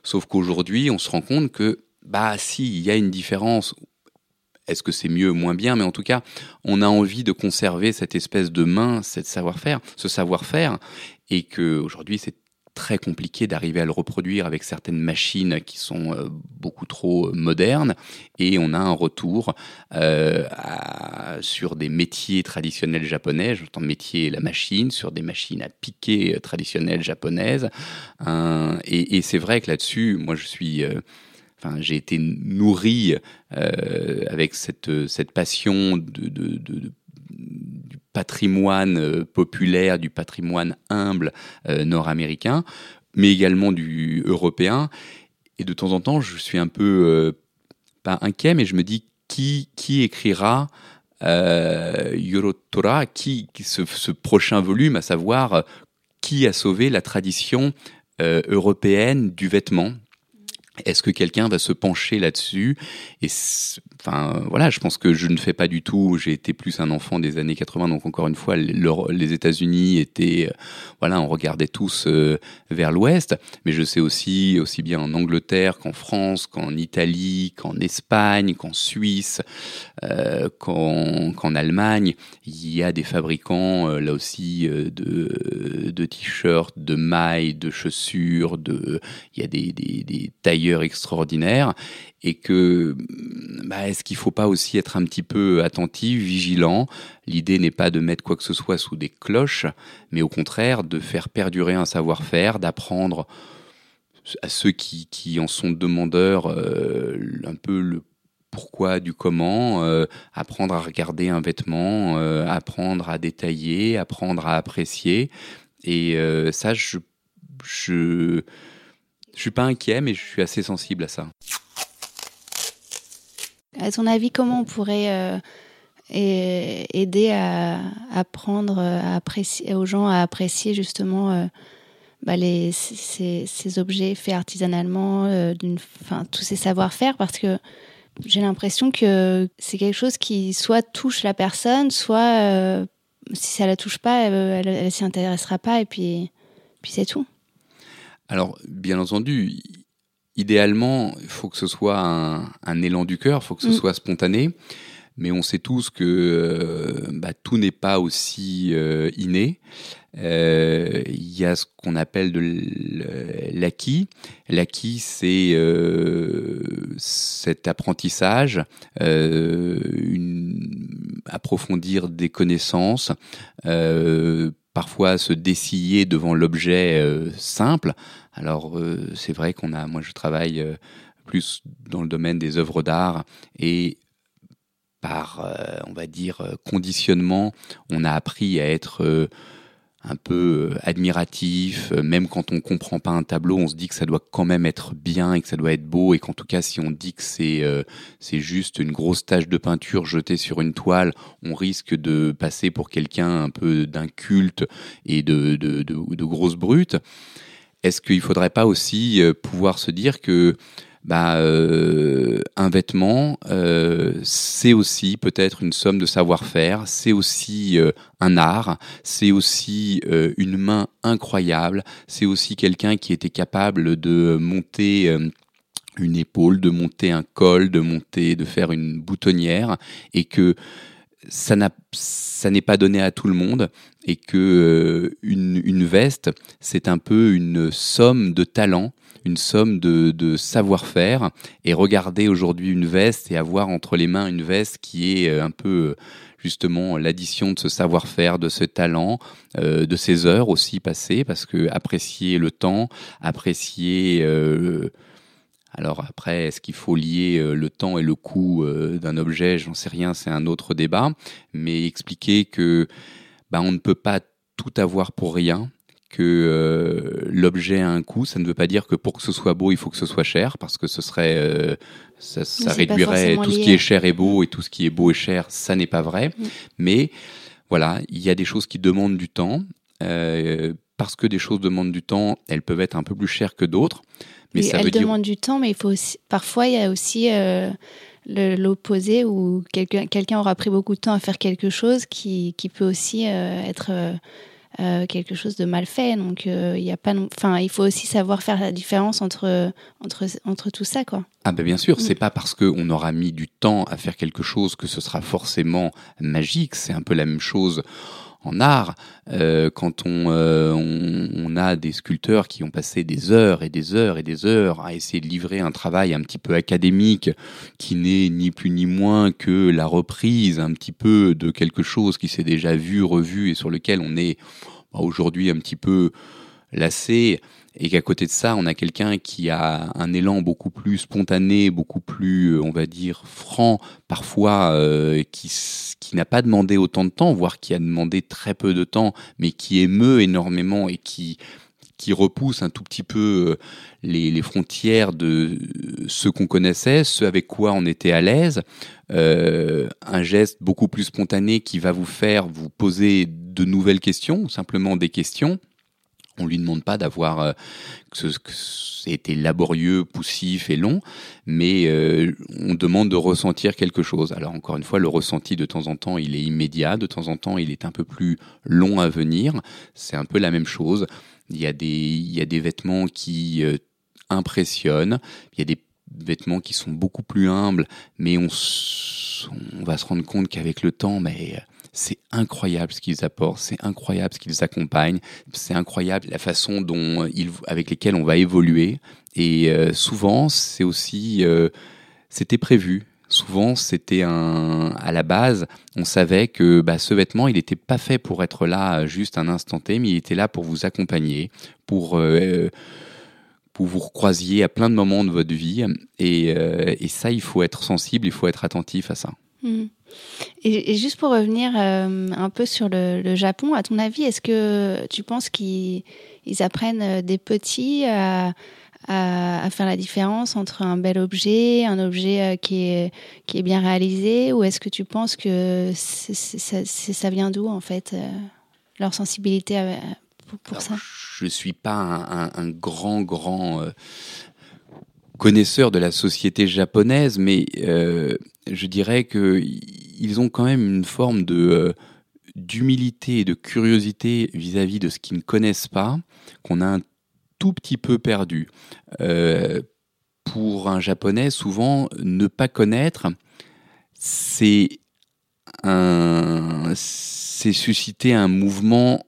Sauf qu'aujourd'hui, on se rend compte que bah si, il y a une différence. Est-ce que c'est mieux ou moins bien? Mais en tout cas, on a envie de conserver cette espèce de main, cette savoir-faire, ce savoir-faire, et que aujourd'hui c'est très compliqué d'arriver à le reproduire avec certaines machines qui sont euh, beaucoup trop modernes et on a un retour euh, sur des métiers traditionnels japonais, j'entends métier la machine, sur des machines à piquer euh, traditionnelles japonaises. Et et c'est vrai que là-dessus, moi je suis... euh, Enfin, j'ai été nourri euh, avec cette, cette passion de- du patrimoine euh, populaire, du patrimoine humble euh, nord-américain, mais également du européen. Et de temps en temps, je suis un peu euh, pas inquiet, mais je me dis qui qui écrira Yorotora, qui, ce, prochain volume, à savoir qui a sauvé la tradition européenne du vêtement? Est-ce que quelqu'un va se pencher là-dessus? Et enfin, voilà, je pense que je ne fais pas du tout. J'ai été plus un enfant des années 80, donc encore une fois, les États-Unis étaient, euh, voilà, on regardait tous euh, vers l'Ouest. Mais je sais aussi, aussi bien en Angleterre qu'en France, qu'en Italie, qu'en Espagne, qu'en Suisse, euh, qu'en Allemagne, il y a des fabricants là aussi de, t-shirts, de mailles, de chaussures, de, il y a des tailleurs extraordinaire et que bah, est-ce qu'il faut pas aussi être un petit peu attentif, vigilant? L'idée n'est pas de mettre quoi que ce soit sous des cloches, mais au contraire de faire perdurer un savoir-faire, d'apprendre à ceux qui, en sont demandeurs euh, un peu le pourquoi du comment, euh, apprendre à regarder un vêtement, euh, apprendre à détailler, apprendre à apprécier. Et ça, je je suis pas inquiet, mais je suis assez sensible à ça. À ton avis, comment on pourrait euh, aider à apprendre à apprécier, aux gens à apprécier justement euh, bah, ces, objets faits artisanalement, euh, tous ces savoir-faire? Parce que j'ai l'impression que c'est quelque chose qui soit touche la personne, soit si ça la touche pas, elle, ne s'y intéressera pas et puis c'est tout. Alors, bien entendu, idéalement, il faut que ce soit un, élan du cœur, il faut que ce mm. soit spontané. Mais on sait tous que euh, bah, tout n'est pas aussi euh, inné. Euh, il y a ce qu'on appelle de l'acquis. L'acquis, c'est cet apprentissage, une, approfondir des connaissances, parfois se dessiller devant l'objet euh, simple. Alors euh, c'est vrai qu'on a, moi je travaille euh, plus dans le domaine des œuvres d'art et par, on va dire, conditionnement, on a appris à être un peu euh, admiratif, euh, même quand on comprend pas un tableau, on se dit que ça doit quand même être bien et que ça doit être beau et qu'en tout cas si on dit que c'est euh, c'est juste une grosse tache de peinture jetée sur une toile, on risque de passer pour quelqu'un un peu d'inculte et de, de, de, de grosse brute. Est-ce qu'il faudrait pas aussi pouvoir se dire que bah, euh, un vêtement, euh, c'est aussi peut-être une somme de savoir-faire, c'est aussi euh, un art, c'est aussi une main incroyable, c'est aussi quelqu'un qui était capable de monter une épaule, de monter un col, de monter, de faire une boutonnière, et que ça n'est pas donné à tout le monde et que une, veste, c'est un peu une somme de talents une somme de, savoir-faire et regarder aujourd'hui une veste et avoir entre les mains une veste qui est euh, un peu justement l'addition de ce savoir-faire, de ce talent, euh, de ces heures aussi passées, parce que apprécier le temps, apprécier euh, alors après, est-ce qu'il faut lier le temps et le coût d'un objet? J'en sais rien, c'est un autre débat. Mais expliquer que bah, on ne peut pas tout avoir pour rien que euh, l'objet a un coût, ça ne veut pas dire que pour que ce soit beau, il faut que ce soit cher, parce que ce serait, euh, ça, ça réduirait tout ce qui est cher et beau, et tout ce qui est beau et cher, ça n'est pas vrai. Mais voilà, il y a des choses qui demandent du temps. Euh, parce que des choses demandent du temps, elles peuvent être un peu plus chères que d'autres. Mais ça elles demandent du temps, mais il faut aussi, parfois il y a aussi l'opposé où quelqu'un aura pris beaucoup de temps à faire quelque chose qui, qui peut aussi être euh, quelque chose de mal fait. Donc, euh, il y a pas, enfin, il faut aussi savoir faire la différence entre entre entre tout ça, quoi. Ah ben bien sûr, mm. c'est pas parce qu'on aura mis du temps à faire quelque chose que ce sera forcément magique. C'est un peu la même chose en art, euh, quand euh, on, a des sculpteurs qui ont passé des heures et des heures et des heures à essayer de livrer un travail un petit peu académique, qui n'est ni plus ni moins que la reprise un petit peu de quelque chose qui s'est déjà vu, revu et sur lequel on est bah, aujourd'hui un petit peu lassé et qu'à côté de ça, on a quelqu'un qui a un élan beaucoup plus spontané, beaucoup plus, euh, on va dire, franc, parfois, euh, qui, qui n'a pas demandé autant de temps, voire qui a demandé très peu de temps, mais qui émeut énormément et qui qui repousse un tout petit peu euh, les, les frontières de ce qu'on connaissait, ce avec quoi on était à l'aise, euh, un geste beaucoup plus spontané qui va vous faire vous poser de nouvelles questions, simplement des questions, On lui demande pas d'avoir euh, que, que été laborieux, poussif et long, mais euh, on demande de ressentir quelque chose. Alors encore une fois, le ressenti de temps en temps, il est immédiat, de temps en temps, il est un peu plus long à venir. C'est un peu la même chose. Il y a des, il y a des vêtements qui euh, impressionnent, il y a des vêtements qui sont beaucoup plus humbles, mais on, on va se rendre compte qu'avec le temps, mais c'est incroyable ce qu'ils apportent, c'est incroyable ce qu'ils accompagnent, c'est incroyable la façon dont ils, avec lesquels on va évoluer. Et euh, souvent, c'est aussi, euh, c'était prévu. Souvent, c'était un, à la base, on savait que bah, ce vêtement, il n'était pas fait pour être là juste un instant T, mais il était là pour vous accompagner, pour euh, vous recroisiez à plein de moments de votre vie. Et, et ça, il faut être sensible, il faut être attentif à ça. Mmh. Et, juste pour revenir euh, un peu sur le, Japon, à ton avis, est-ce que tu penses qu'ils apprennent euh, des petits à, faire la différence entre un bel objet, un objet euh, qui est, qui est bien réalisé, ou est-ce que tu penses que ça, vient d'où en fait leur sensibilité pour, ça? Je ne suis pas un, grand, grand connaisseur de la société japonaise, mais je dirais que ils ont quand même une forme de euh, d'humilité et de curiosité vis-à-vis de ce qu'ils ne connaissent pas, qu'on a un tout petit peu perdu. Euh, pour un japonais, souvent, ne pas connaître, c'est c'est susciter un mouvement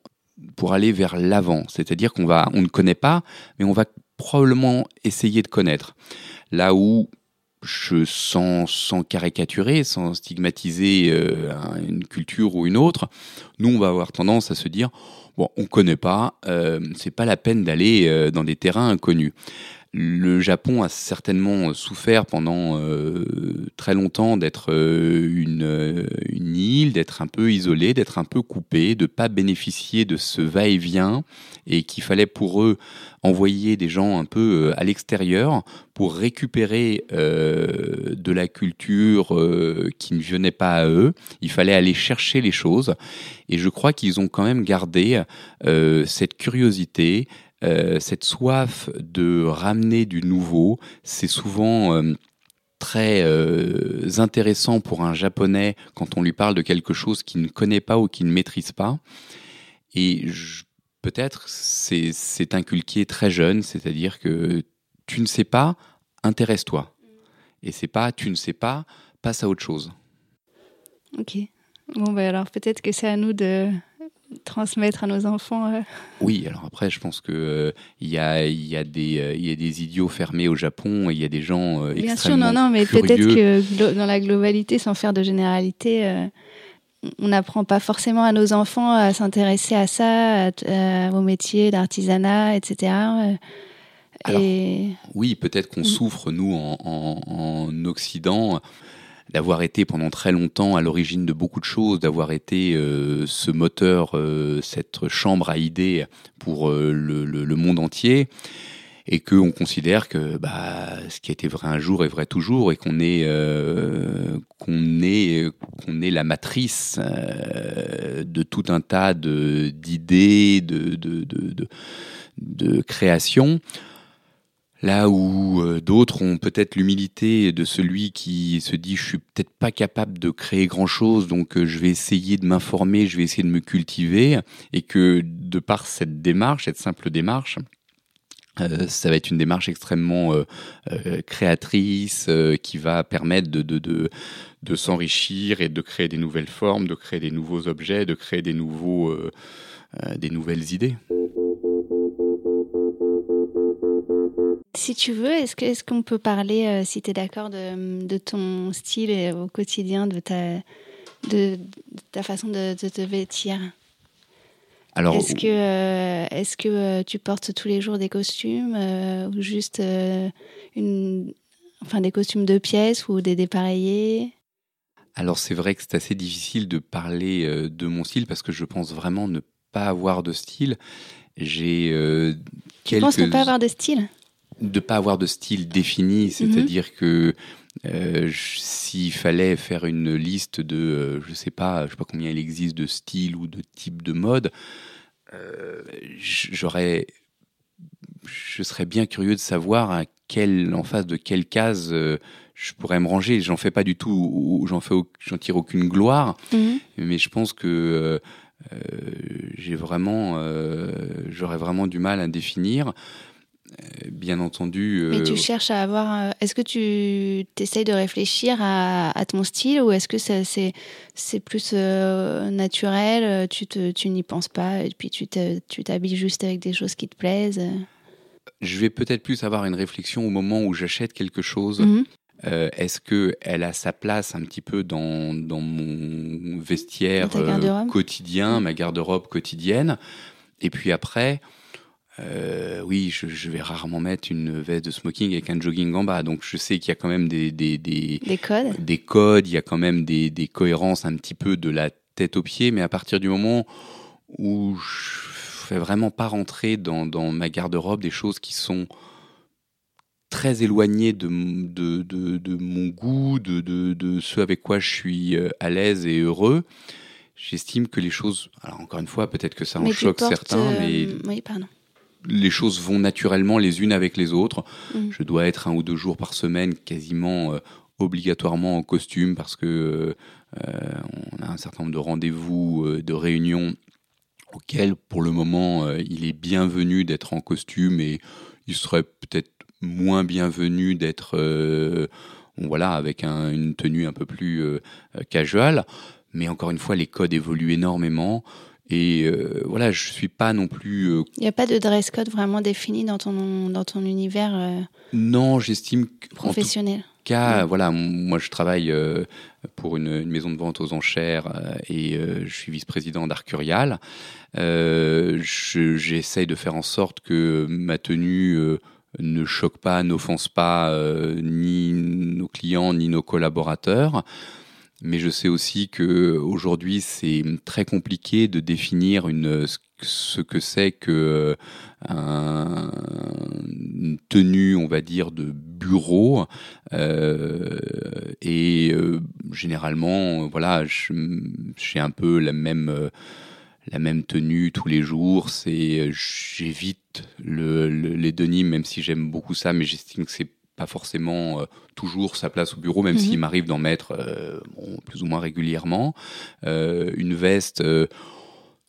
pour aller vers l'avant. C'est-à-dire qu'on va, on ne connaît pas, mais on va probablement essayer de connaître. Là où je, sans, sans caricaturer, sans stigmatiser euh, une culture ou une autre, nous, on va avoir tendance à se dire, bon, on connaît pas, euh, c'est pas la peine d'aller euh, dans des terrains inconnus. Le Japon a certainement souffert pendant euh, très longtemps d'être euh, une, euh, île, d'être un peu isolé, d'être un peu coupé, de pas bénéficier de ce va-et-vient et qu'il fallait pour eux envoyer des gens un peu à l'extérieur pour récupérer de la culture qui ne venait pas à eux. Il fallait aller chercher les choses et je crois qu'ils ont quand même gardé cette curiosité, euh, cette soif de ramener du nouveau, c'est souvent euh, très euh, intéressant pour un japonais quand on lui parle de quelque chose qu'il ne connaît pas ou qu'il ne maîtrise pas. Et peut-être c'est inculqué très jeune, c'est-à-dire que tu ne sais pas, intéresse-toi. Et c'est pas tu ne sais pas, passe à autre chose. Ok. Bon, ben alors peut-être que c'est à nous de, transmettre à nos enfants. Euh. Oui, alors après, je pense que euh, il y, a, y, a des, euh, y a des idiots fermés au Japon il y a des gens Bien sûr, non, non, mais peut-être que dans la globalité, sans faire de généralité, on n'apprend pas forcément à nos enfants à s'intéresser à ça, à, aux métiers d'artisanat, etc. et... Oui, peut-être qu'on mm. souffre, nous, en, en Occident, d'avoir été pendant très longtemps à l'origine de beaucoup de choses, d'avoir été euh, ce moteur, euh, cette chambre à idées pour euh, le, monde entier, et qu'on considère que bah, ce qui a été vrai un jour est vrai toujours, et qu'on est qu'on est qu'on est la matrice de tout un tas d'idées, de, de, de, de, de création. Là où euh, d'autres ont peut-être l'humilité de celui qui se dit je suis peut-être pas capable de créer grand-chose, donc euh, je vais essayer de m'informer, je vais essayer de me cultiver, et que de par cette démarche, cette simple démarche, euh, ça va être une démarche extrêmement créatrice qui va permettre de, de, de, de s'enrichir et de créer des nouvelles formes, de créer des nouveaux objets, de créer des, nouveaux, des nouvelles idées. Si tu veux, est-ce qu'on peut parler, euh, si tu es d'accord, de, ton style au quotidien, de ta, de, ta façon de, te vêtir? Alors, est-ce que, euh, est-ce que euh, tu portes tous les jours des costumes ou juste une, enfin, des costumes de pièces ou des dépareillés? Alors c'est vrai que c'est assez difficile de parler de mon style parce que je pense vraiment ne pas avoir de style. J'ai quelques... Tu penses ne pas avoir de style? De pas avoir de style défini, mhm. c'est-à-dire que euh, s'il fallait faire une liste de, euh, je sais pas, je sais pas combien il existe de styles ou de types de mode, j'aurais, je serais bien curieux de savoir à quel, en face de quelle case je pourrais me ranger. J'en fais pas du tout, j'en fais, j'en tire aucune gloire, mhm. mais je pense que euh, j'ai vraiment, euh, j'aurais vraiment du mal à définir. Euh, bien entendu. Mais tu cherches à avoir. Est-ce que tu essayes de réfléchir à, ton style ou est-ce que c'est plus naturel Tu, tu n'y penses pas et puis tu t'habilles juste avec des choses qui te plaisent? Je vais peut-être plus avoir une réflexion au moment où j'achète quelque chose. Mhm. Euh, est-ce que elle a sa place un petit peu dans, dans mon vestiaire euh, quotidien, ma garde-robe quotidienne? Et puis après, euh, oui, je, vais rarement mettre une veste de smoking avec un jogging en bas. Donc je sais qu'il y a quand même des, des, des, codes. Des codes, il y a quand même des, des cohérences un petit peu de la tête aux pieds. Mais à partir du moment où je fais vraiment pas rentrer dans, dans ma garde-robe des choses qui sont très éloigné de, de, de, mon goût, de, de, ce avec quoi je suis euh, à l'aise et heureux. J'estime que les choses, alors encore une fois, peut-être que ça en choque certains, euh, mais oui, pardon. Les choses vont naturellement les unes avec les autres. Mm. Je dois être un ou deux jours par semaine quasiment euh, obligatoirement en costume parce que on a un certain nombre de rendez-vous, de réunions auxquels, pour le moment, il est bienvenu d'être en costume et il serait peut-être moins bienvenu d'être euh, voilà avec une tenue un peu plus euh, casual. Mais encore une fois, les codes évoluent énormément. Et euh, voilà, je suis pas non plus. Il n'y a pas de dress code vraiment défini dans ton dans ton univers. non, j'estime professionnel. Cas, voilà, moi je travaille pour une, maison de vente aux enchères et je suis vice-président d'Arcurial. J'essaye de faire en sorte que ma tenue ne choque pas, n'offense pas euh, ni nos clients ni nos collaborateurs. Mais je sais aussi que aujourd'hui c'est très compliqué de définir ce que c'est que euh, une tenue, on va dire, de bureau. Euh, et généralement, voilà, j'ai un peu la même tenue tous les jours. C'est j'évite le, les denim, même si j'aime beaucoup ça, mais j'estime que c'est pas forcément euh, toujours sa place au bureau, même s'il mhm. m'arrive d'en mettre euh, plus ou moins régulièrement. Euh, une veste,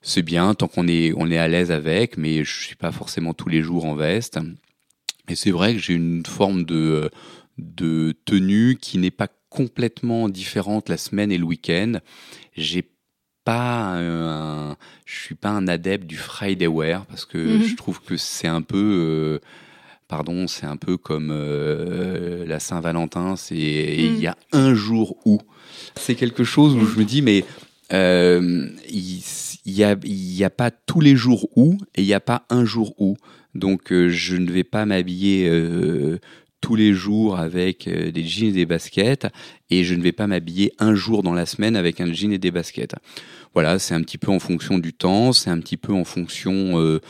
c'est bien tant qu'on est on est à l'aise avec, mais je suis pas forcément tous les jours en veste. Et c'est vrai que j'ai une forme de de tenue qui n'est pas complètement différente la semaine et le week-end. J'ai pas un, je suis pas un adepte du Friday wear parce que mhm. je trouve que c'est un peu euh, pardon, c'est un peu comme euh, la Saint-Valentin, c'est il y a un jour où. C'est quelque chose où je me dis mais euh, il y, a y a pas tous les jours où et il n'y a pas un jour où. Donc je ne vais pas m'habiller tous les jours avec des jeans et des baskets et je ne vais pas m'habiller un jour dans la semaine avec un jean et des baskets. Voilà, c'est un petit peu en fonction du temps, c'est un petit peu en fonction, euh,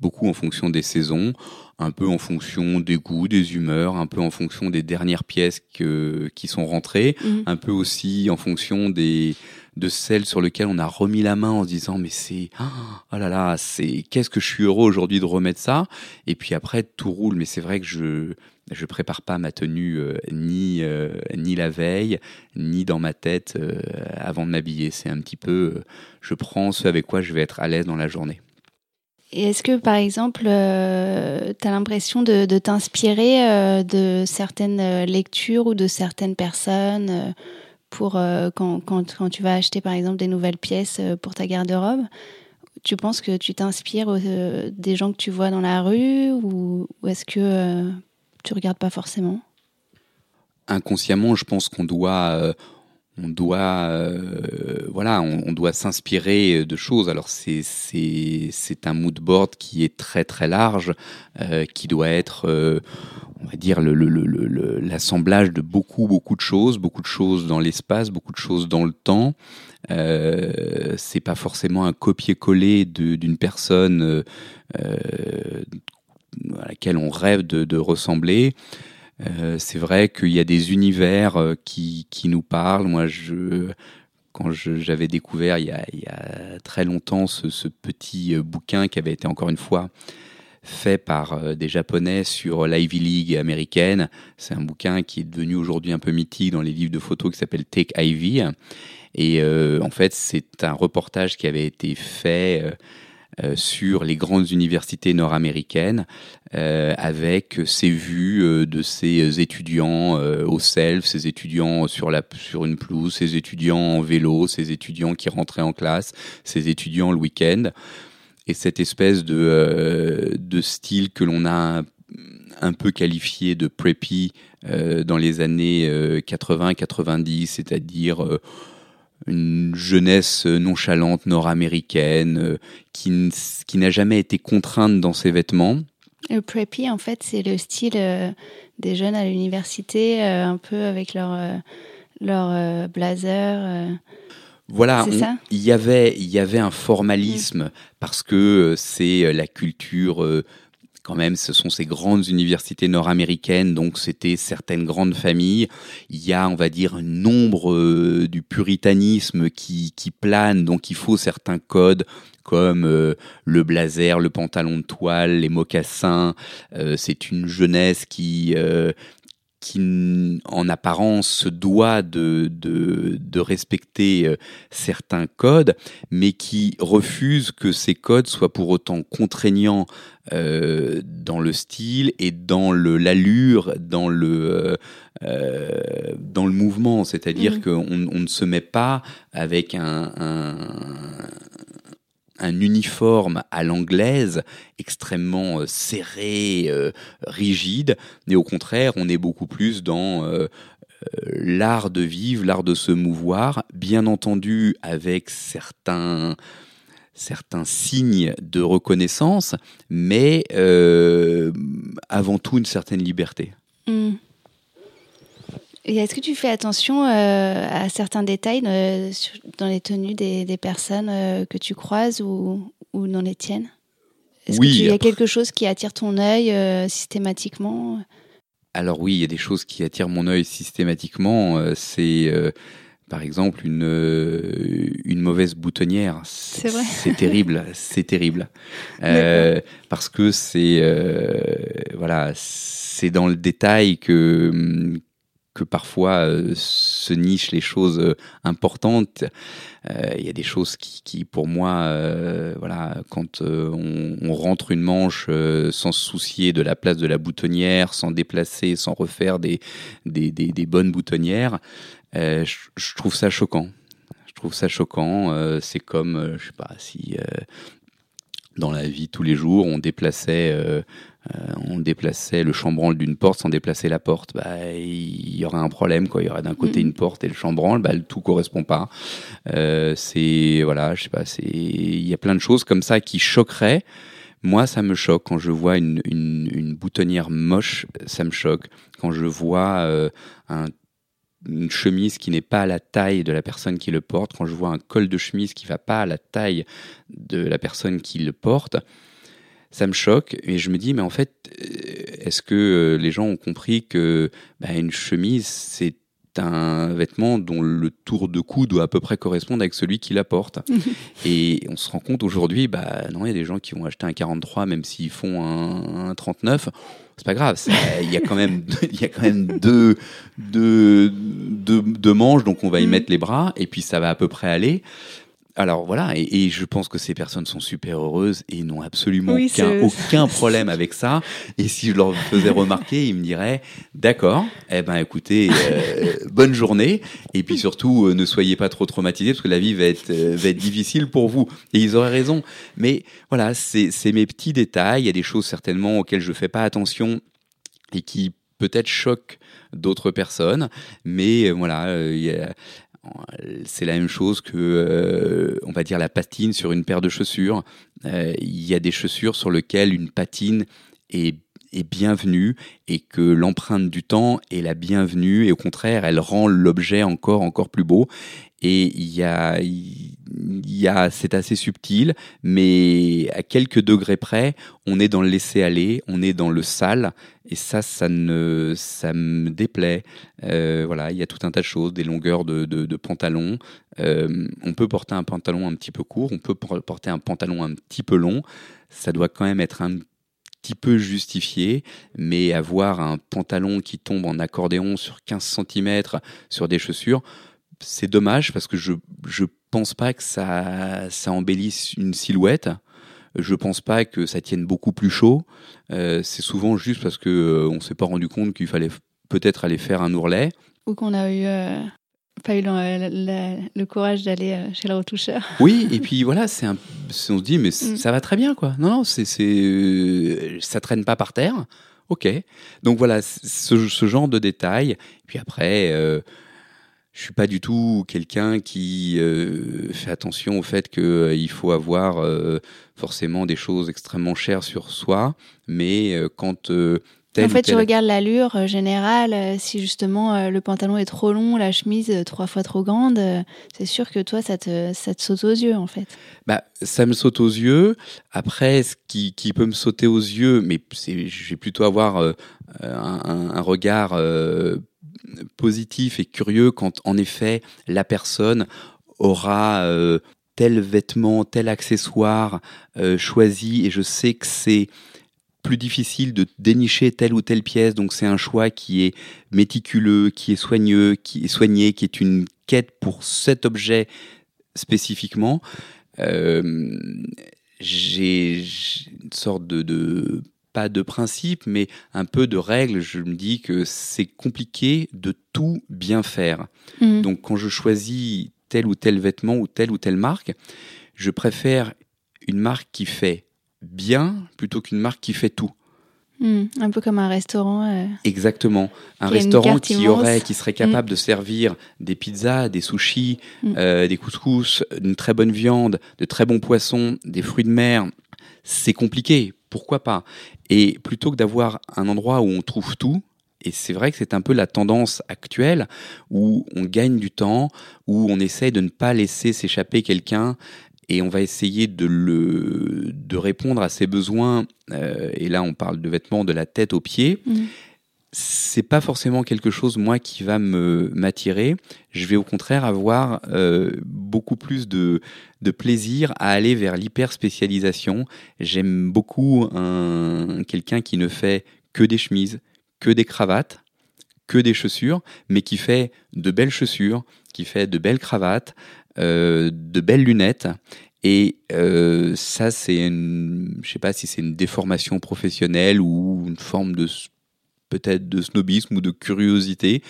beaucoup en fonction des saisons, un peu en fonction des goûts, des humeurs, un peu en fonction des dernières pièces que, qui sont rentrées, mhm. un peu aussi en fonction des de celles sur lesquelles on a remis la main en se disant mais c'est oh là là c'est qu'est-ce que je suis heureux aujourd'hui de remettre ça? Et puis après tout roule mais c'est vrai que je je prépare pas ma tenue euh, ni, euh, ni la veille, ni dans ma tête euh, avant de m'habiller. C'est un petit peu, je prends ce avec quoi je vais être à l'aise dans la journée. Est-ce que, par exemple, tu as l'impression de, t'inspirer de certaines lectures ou de certaines personnes pour quand, quand, quand, tu vas acheter, par exemple, des nouvelles pièces pour ta garde-robe? Tu penses que tu t'inspires des gens que tu vois dans la rue ou, ou est-ce que tu regardes pas forcément? Inconsciemment, je pense qu'on doit, euh, on doit, euh, voilà, on, doit s'inspirer de choses. Alors c'est c'est un mood board qui est très très large, euh, qui doit être, on va dire l'assemblage de beaucoup beaucoup de choses, beaucoup de choses dans l'espace, beaucoup de choses dans le temps. Euh, c'est pas forcément un copier-coller d'une personne à laquelle on rêve de, ressembler. Euh, c'est vrai qu'il y a des univers euh, qui, qui, nous parlent. Moi, je, quand j'avais découvert il y, a, très longtemps ce, petit bouquin qui avait été encore une fois fait par des Japonais sur l'Ivy League américaine. C'est un bouquin qui est devenu aujourd'hui un peu mythique dans les livres de photos qui s'appelle Take Ivy. Et en fait, c'est un reportage qui avait été fait euh, sur les grandes universités nord-américaines euh, avec ces vues euh, de ces étudiants au self, ces étudiants sur, la, sur une pelouse, ces étudiants en vélo, ces étudiants qui rentraient en classe, ces étudiants le week-end. Et cette espèce de, de style que l'on a un peu qualifié de preppy dans les années 80-90, c'est-à-dire une jeunesse nonchalante nord-américaine euh, qui, qui n'a jamais été contrainte dans ses vêtements. Le preppy, en fait, c'est le style euh, des jeunes à l'université, euh, un peu avec leur, leur blazer. Voilà, il y avait il y avait un formalisme parce que c'est la culture quand même, ce sont ces grandes universités nord-américaines, donc c'était certaines grandes familles. Il y a, on va dire, un nombre euh, du puritanisme qui, plane, donc il faut certains codes comme euh, le blazer, le pantalon de toile, les mocassins. Euh, c'est une jeunesse qui qui en apparence se doit de, de, de, respecter euh, certains codes, mais qui refuse que ces codes soient pour autant contraignants euh, dans le style et dans l'allure, dans le euh, dans le mouvement. C'est-à-dire mmh. qu'on on ne se met pas avec un, un un uniforme à l'anglaise extrêmement euh, serré, euh, rigide, mais au contraire, on est beaucoup plus dans euh, l'art de vivre, l'art de se mouvoir, bien entendu avec certains certains signes de reconnaissance, mais avant tout une certaine liberté. Mmh. Et est-ce que tu fais attention euh, à certains détails euh, dans les tenues des, personnes euh, que tu croises ou, ou dans les tiennes? Est-ce oui, qu'il y a quelque chose qui attire ton œil systématiquement? Alors oui, il y a des choses qui attirent mon œil systématiquement. c'est par exemple une, une mauvaise boutonnière. C'est vrai. C'est terrible, c'est terrible. <laughs> parce que c'est voilà, c'est dans le détail que que parfois euh, se nichent les choses euh, importantes. Euh, il y a des choses qui, pour moi, voilà, quand on, rentre une manche sans se soucier de la place de la boutonnière, sans déplacer, sans refaire des, bonnes boutonnières, je, je, trouve ça choquant. Je trouve ça choquant. C'est comme, je sais pas, si dans la vie tous les jours on déplaçait euh, on déplaçait le chambranle d'une porte sans déplacer la porte, bah, il y aurait un problème. Quoi. Il y aurait d'un côté mm. une porte et le chambranle, bah, le tout correspond pas. Euh, c'est voilà, je sais pas, c'est il y a plein de choses comme ça qui choqueraient. Moi, ça me choque quand je vois une, une, boutonnière moche, ça me choque. Quand je vois euh, un une chemise qui n'est pas à la taille de la personne qui le porte, quand je vois un col de chemise qui va pas à la taille de la personne qui le porte, ça me choque et je me dis mais en fait euh, est-ce que euh, les gens ont compris que bah, une chemise c'est un vêtement dont le tour de cou doit à peu près correspondre avec celui qui la porte. <laughs> et on se rend compte aujourd'hui, bah non, il y a des gens qui vont acheter un 43 même s'ils font un, 39. C'est pas grave, il y a quand même, <laughs> il y a quand même deux, deux, deux, deux manches, donc on va y mm. mettre les bras et puis ça va à peu près aller. Alors voilà, et, je pense que ces personnes sont super heureuses et n'ont absolument aucun, problème avec ça. Et si je leur faisais remarquer, ils me diraient d'accord, eh ben écoutez, euh, <laughs> bonne journée, et puis surtout euh, ne soyez pas trop traumatisés parce que la vie va être, euh, va être difficile pour vous. Et ils auraient raison. Mais voilà, c'est mes petits détails. Il y a des choses certainement auxquelles je fais pas attention et qui peut-être choquent d'autres personnes, mais voilà, il y a c'est la même chose que, euh, on va dire, la patine sur une paire de chaussures. Euh, il y a des chaussures sur lesquelles une patine est, est bienvenue et que l'empreinte du temps est la bienvenue et au contraire, elle rend l'objet encore encore plus beau. Et il y a, c'est assez subtil, mais à quelques degrés près, on est dans le laisser aller, on est dans le sale, et ça, ça me déplaît. Euh, voilà, il y a tout un tas de choses, des longueurs de, de, de pantalon. Euh, on peut porter un pantalon un petit peu court, on peut porter un pantalon un petit peu long. Ça doit quand même être un petit peu justifié, mais avoir un pantalon qui tombe en accordéon sur 15 cm sur des chaussures, c'est dommage parce que je je pense pas que ça ça embellisse une silhouette. Je pense pas que ça tienne beaucoup plus chaud. Euh, c'est souvent juste parce que euh, on s'est pas rendu compte qu'il fallait peut-être aller faire un ourlet. Ou qu'on a eu euh, pas eu le, le courage d'aller euh, chez le retoucheur. Oui, et puis voilà, c'est un, on se dit mais mm. ça va très bien quoi. Non non, c'est c'est ça traîne pas par terre. Ok. Donc voilà, ce, ce genre de détails. Et puis après. Euh, je suis pas du tout quelqu'un qui euh, fait attention au fait qu'il euh, faut avoir euh, forcément des choses extrêmement chères sur soi, mais quand en fait, tu regardes l'allure générale. Si justement le pantalon est trop long, la chemise trois fois trop grande, c'est sûr que toi, ça te, ça te saute aux yeux, en fait. Bah, ça me saute aux yeux. Après, ce qui, qui peut me sauter aux yeux, mais je vais plutôt avoir euh, un, un, regard euh, positif et curieux quand en effet la personne aura euh, tel vêtement, tel accessoire euh, choisi et je sais que c'est plus difficile de dénicher telle ou telle pièce, donc c'est un choix qui est méticuleux, qui est soigneux, qui est soigné, qui est une quête pour cet objet spécifiquement. Euh, j'ai une sorte de, de pas de principe, mais un peu de règle. Je me dis que c'est compliqué de tout bien faire. Mmh. Donc quand je choisis tel ou tel vêtement ou telle ou telle marque, je préfère une marque qui fait bien plutôt qu'une marque qui fait tout. Mmh, un peu comme un restaurant. Euh, Exactement. Un restaurant qui aurait, qui serait capable mmh. de servir des pizzas, des sushis, mmh. euh, des couscous, une très bonne viande, de très bons poissons, des fruits de mer. C'est compliqué. Pourquoi pas Et plutôt que d'avoir un endroit où on trouve tout, et c'est vrai que c'est un peu la tendance actuelle où on gagne du temps, où on essaye de ne pas laisser s'échapper quelqu'un et on va essayer de, le, de répondre à ses besoins. Euh, et là, on parle de vêtements de la tête aux pieds. Mmh. C'est pas forcément quelque chose moi qui va me m'attirer. Je vais au contraire avoir euh, beaucoup plus de, de plaisir à aller vers l'hyper spécialisation. J'aime beaucoup un quelqu'un qui ne fait que des chemises, que des cravates, que des chaussures, mais qui fait de belles chaussures, qui fait de belles cravates, euh, de belles lunettes. Et euh, ça, c'est une, je sais pas si c'est une déformation professionnelle ou une forme de peut-être de snobisme ou de curiosité.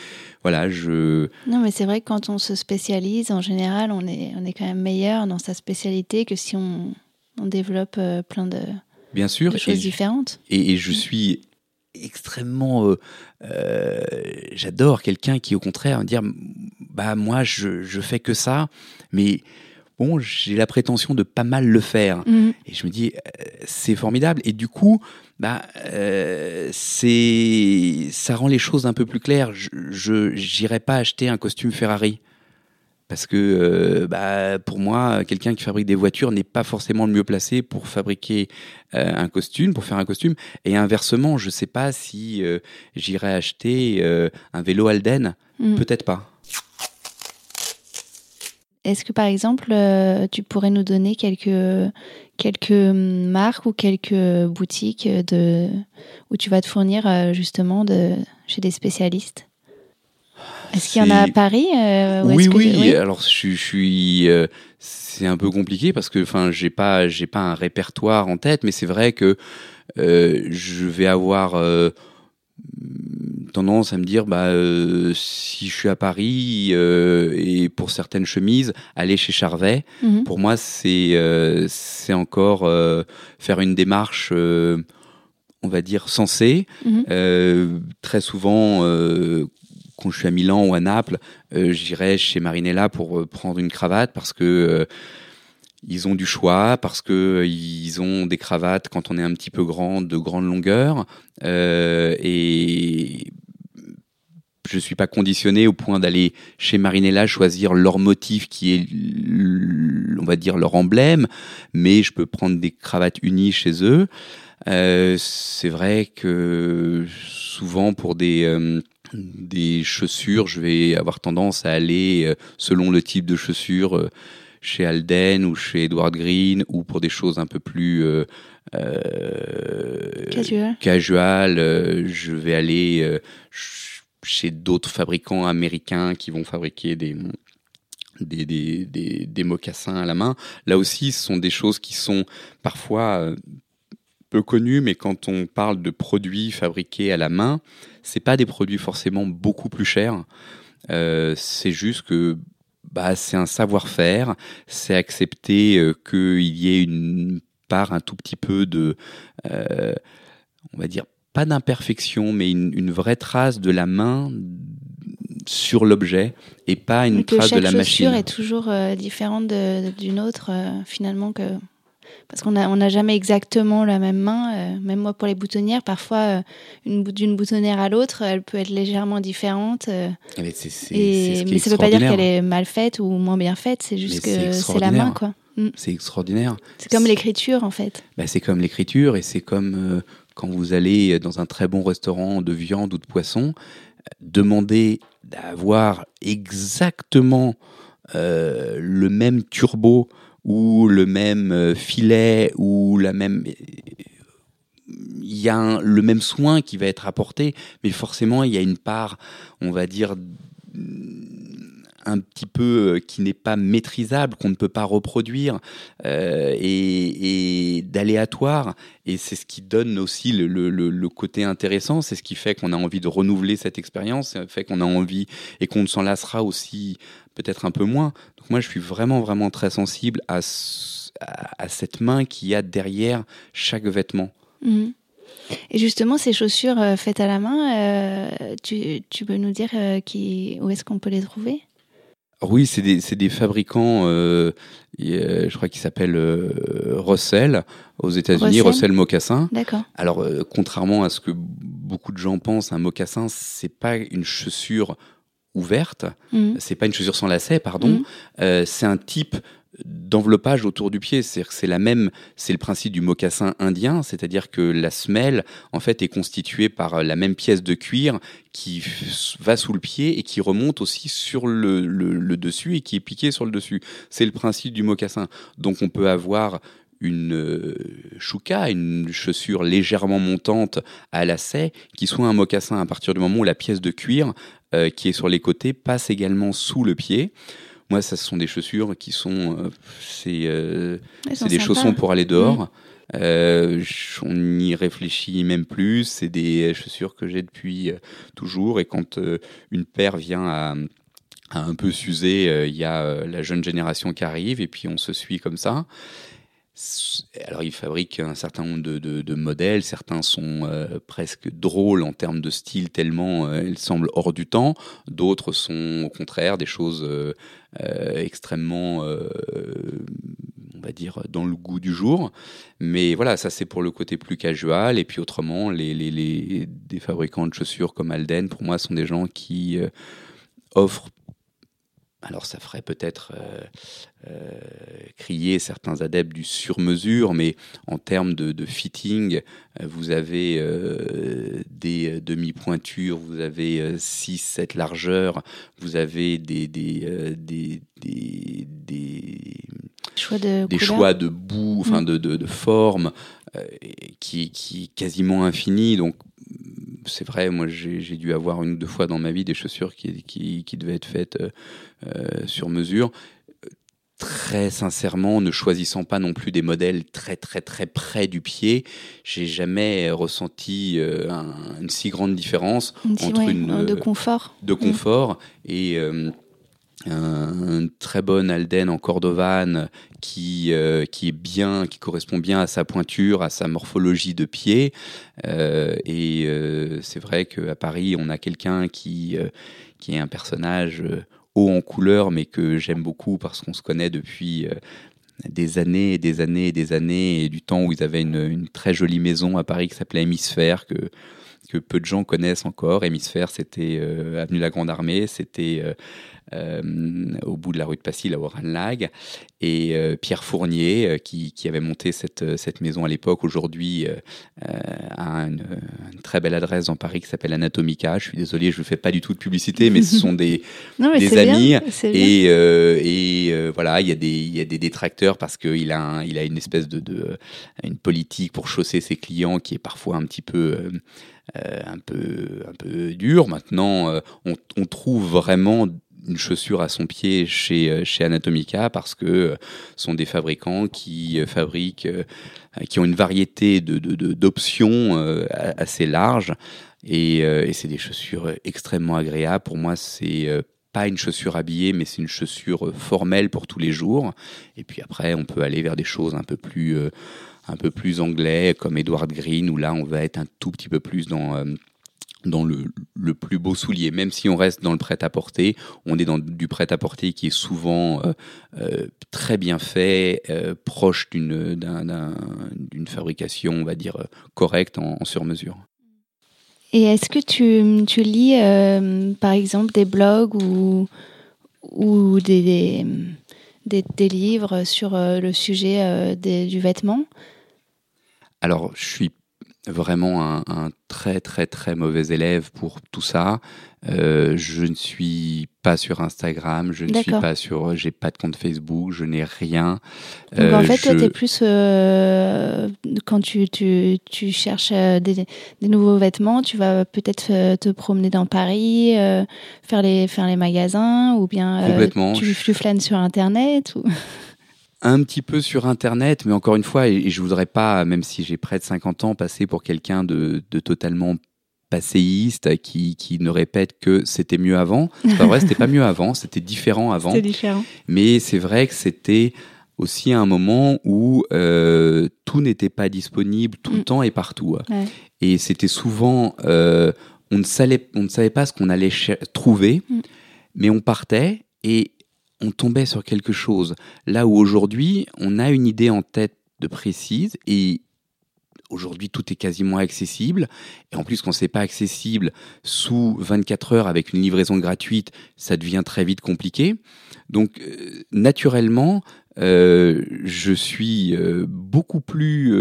Voilà, je. Non, mais c'est vrai que quand on se spécialise, en général, on est, on est quand même meilleur dans sa spécialité que si on, on développe euh, plein de, Bien sûr, de choses et, différentes. Et, et, je suis extrêmement euh, euh, j'adore quelqu'un qui au contraire me dire bah moi je, je fais que ça mais bon j'ai la prétention de pas mal le faire mmh. et je me dis euh, c'est formidable et du coup bah euh, c'est ça rend les choses un peu plus claires je j'irai pas acheter un costume Ferrari parce que euh, bah, pour moi, quelqu'un qui fabrique des voitures n'est pas forcément le mieux placé pour fabriquer euh, un costume, pour faire un costume. Et inversement, je ne sais pas si euh, j'irai acheter un vélo Alden, Mm. peut-être pas. Est-ce que par exemple, euh, tu pourrais nous donner quelques, quelques marques ou quelques boutiques de, où tu vas te fournir euh, justement de, chez des spécialistes? Est-ce qu'il y en a à Paris euh, oui, que, oui, oui, Alors, je, je suis. Euh, c'est un peu compliqué parce que, enfin, j'ai pas, j'ai pas un répertoire en tête, mais c'est vrai que euh, je vais avoir tendance à me dire, bah, euh, si je suis à Paris euh, et pour certaines chemises, aller chez Charvet, Mhm. pour moi, c'est euh, c'est encore faire une démarche, on va dire, sensée. Mhm. Très souvent, quand je suis à Milan ou à Naples, j'irai chez Marinella pour prendre une cravate parce que ils ont du choix parce que ils ont des cravates quand on est un petit peu grand, de grande longueur, euh, et je suis pas conditionné au point d'aller chez Marinella choisir leur motif qui est, on va dire, leur emblème, mais je peux prendre des cravates unies chez eux. Euh, c'est vrai que souvent pour des euh, des chaussures, je vais avoir tendance à aller euh, selon le type de chaussures euh, chez Alden ou chez Edward Green ou pour des choses un peu plus euh, casual. casual je vais aller chez d'autres fabricants américains qui vont fabriquer des des, des, des, des, mocassins à la main. Là aussi, ce sont des choses qui sont parfois peu connues, mais quand on parle de produits fabriqués à la main, c'est pas des produits forcément beaucoup plus chers. Euh, c'est juste que bah, c'est un savoir-faire, c'est accepter euh, qu'il y ait une part un tout petit peu de, euh, on va dire, pas d'imperfection, mais une, une, vraie trace de la main sur l'objet et pas une trace de la machine. Chaque chaussure est toujours euh, différente d'une autre, euh, finalement, que parce qu'on n'a on a jamais exactement la même main. Euh, même moi, pour les boutonnières, parfois, euh, une, d'une boutonnière à l'autre, elle peut être légèrement différente. Euh, mais, c'est, et, mais ça ne veut pas dire qu'elle est mal faite ou moins bien faite, c'est juste mais que c'est la main, quoi. Mm. C'est extraordinaire. C'est comme l'écriture, en fait. Bah, c'est comme l'écriture et c'est comme quand vous allez dans un très bon restaurant de viande ou de poisson, demander d'avoir exactement le même turbo ou le même euh, filet ou la même il y a un, le même soin qui va être apporté, mais forcément il y a une part, on va dire, un petit peu euh, qui n'est pas maîtrisable, qu'on ne peut pas reproduire euh, et, et d'aléatoire. Et c'est ce qui donne aussi le, le, le côté intéressant, c'est ce qui fait qu'on a envie de renouveler cette expérience, c'est fait qu'on a envie et qu'on s'en lassera aussi peut-être un peu moins. Donc moi, je suis vraiment, vraiment très sensible à, à, cette main qu'il y a derrière chaque vêtement. Mhm. Et justement, ces chaussures euh, faites à la main, euh, tu, tu, peux nous dire euh, qui, où est-ce qu'on peut les trouver? Oui, c'est des, des, fabricants, euh, je crois qu'ils s'appellent euh, Russell aux États-Unis, Russell, Russell Mocassin. D'accord. Alors, euh, contrairement à ce que beaucoup de gens pensent, un mocassin, c'est pas une chaussure ouverte. Mmh. C'est pas une chaussure sans lacet, pardon. Mmh. Euh, c'est un type d'enveloppage autour du pied. C'est la même, c'est le principe du mocassin indien, c'est-à-dire que la semelle en fait est constituée par la même pièce de cuir qui va sous le pied et qui remonte aussi sur le, dessus et qui est piqué sur le dessus. C'est le principe du mocassin. Donc on peut avoir une euh, chouka, une chaussure légèrement montante à lacet, qui soit un mocassin à partir du moment où la pièce de cuir euh, qui est sur les côtés passe également sous le pied. Moi, ça, ce sont des chaussures qui sont, euh, c'est, euh, c'est des chaussons pour aller dehors. Mmh. Euh, on n'y réfléchit même plus. C'est des chaussures que j'ai depuis euh, toujours. Et quand euh, une paire vient à, à un peu s'user, il y a la jeune génération qui arrive et puis on se suit comme ça. Alors, ils fabriquent un certain nombre de, modèles. Certains sont euh, presque drôles en termes de style, tellement euh, ils semblent hors du temps. D'autres sont, au contraire, des choses euh, extrêmement, on va dire, dans le goût du jour. Mais voilà, ça c'est pour le côté plus casual. Et puis autrement, les, les, les des fabricants de chaussures comme Alden, pour moi, sont des gens qui offrent alors ça ferait peut-être euh, euh, crier certains adeptes du sur-mesure, mais en termes de, de fitting, euh, vous avez euh, des demi-pointures, vous avez 6-7 largeurs, vous avez des, des, des, des, des, choix de, des choix de bout, enfin mmh. de, de, de forme, qui, qui est quasiment infini. Donc c'est vrai, moi j'ai dû avoir une ou deux fois dans ma vie des chaussures qui, qui, qui devaient être faites euh, euh, sur mesure. Très sincèrement, ne choisissant pas non plus des modèles très très très près du pied, j'ai jamais ressenti euh, un, une si grande différence une entre ouais, une de confort, de confort mmh. et euh, un, très bon Alden en Cordovan qui, euh, qui est bien, qui correspond bien à sa pointure, à sa morphologie de pied. Euh, et euh, c'est vrai qu'à Paris, on a quelqu'un qui, qui est un personnage haut en couleur, mais que j'aime beaucoup parce qu'on se connaît depuis des années et des années et des années, et du temps où ils avaient une, une très jolie maison à Paris qui s'appelait Hémisphère, que, que peu de gens connaissent encore. Hémisphère, c'était euh, avenue la Grande Armée, c'était euh, euh, au bout de la rue de Passy, à Oranlag. Et euh, Pierre Fournier, qui, qui, avait monté cette, cette maison à l'époque, aujourd'hui a une, une, très belle adresse dans Paris qui s'appelle Anatomica. Je suis désolé, je ne fais pas du tout de publicité, mais ce sont des, <laughs> non, des amis. Bien, et, et voilà, il y, a des, il y a des détracteurs parce qu'il a, un, il a une espèce de, de, une politique pour chausser ses clients qui est parfois un petit peu euh, un peu un peu dur. Maintenant, euh, on, trouve vraiment une chaussure à son pied chez, chez Anatomica parce que ce sont des fabricants qui fabriquent, qui ont une variété d'options de, assez large et, et c'est des chaussures extrêmement agréables. Pour moi, c'est pas une chaussure habillée, mais c'est une chaussure formelle pour tous les jours. Et puis après, on peut aller vers des choses un peu plus un peu plus anglais, comme Edward Green, où là, on va être un tout petit peu plus dans, euh, dans le, le, plus beau soulier. Même si on reste dans le prêt-à-porter, on est dans du prêt-à-porter qui est souvent euh, euh, très bien fait, proche d'une fabrication, on va dire, correcte en, en sur-mesure. Et est-ce que tu, tu lis, par exemple, des blogs ou, ou des, des livres sur le sujet des, du vêtement? Alors, je suis vraiment un, un, très très très mauvais élève pour tout ça. Euh, je ne suis pas sur Instagram, je ne suis pas sur, j'ai pas de compte Facebook, je n'ai rien. Donc euh, en fait, je... toi, tu es plus euh, quand tu, tu, tu cherches euh, des, des, nouveaux vêtements, tu vas peut-être euh, te promener dans Paris, euh, faire les faire les magasins, ou bien tu, tu flânes sur Internet ou? Un petit peu sur Internet, mais encore une fois, et, je voudrais pas, même si j'ai près de 50 ans, passer pour quelqu'un de, de, totalement passéiste qui, qui ne répète que c'était mieux avant. C'est pas vrai, c'était pas mieux avant, c'était différent <laughs> avant. Différent. Mais c'est vrai que c'était aussi un moment où euh, tout n'était pas disponible tout mm. le temps et partout. Ouais. Et c'était souvent, euh, on, ne savait, on ne savait pas ce qu'on allait trouver, mm. mais on partait et on tombait sur quelque chose. Là où aujourd'hui, on a une idée en tête de précise et aujourd'hui tout est quasiment accessible. Et en plus, quand c'est pas accessible sous 24 heures avec une livraison gratuite, ça devient très vite compliqué. Donc, euh, naturellement, euh, je suis euh, beaucoup plus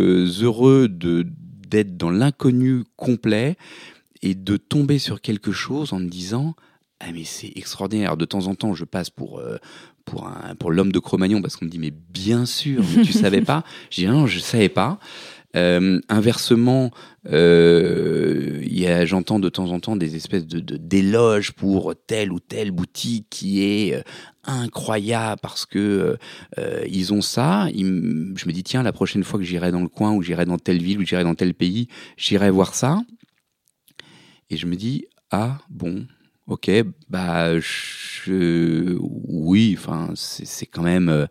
heureux de d'être dans l'inconnu complet et de tomber sur quelque chose en me disant ah mais c'est extraordinaire. De temps en temps, je passe pour euh, pour un pour l'homme de Cro-Magnon parce qu'on me dit mais bien sûr, mais tu savais pas? <laughs> J'ai dit non, je savais pas. Euh, inversement, euh, j'entends de temps en temps des espèces de d'éloges pour telle ou telle boutique qui est euh, incroyable parce que ils ont ça. Ils, je me dis tiens, la prochaine fois que j'irai dans le coin ou j'irai dans telle ville ou j'irai dans tel pays, j'irai voir ça. Et je me dis ah bon, Ok, bah je, oui, enfin c'est quand même euh,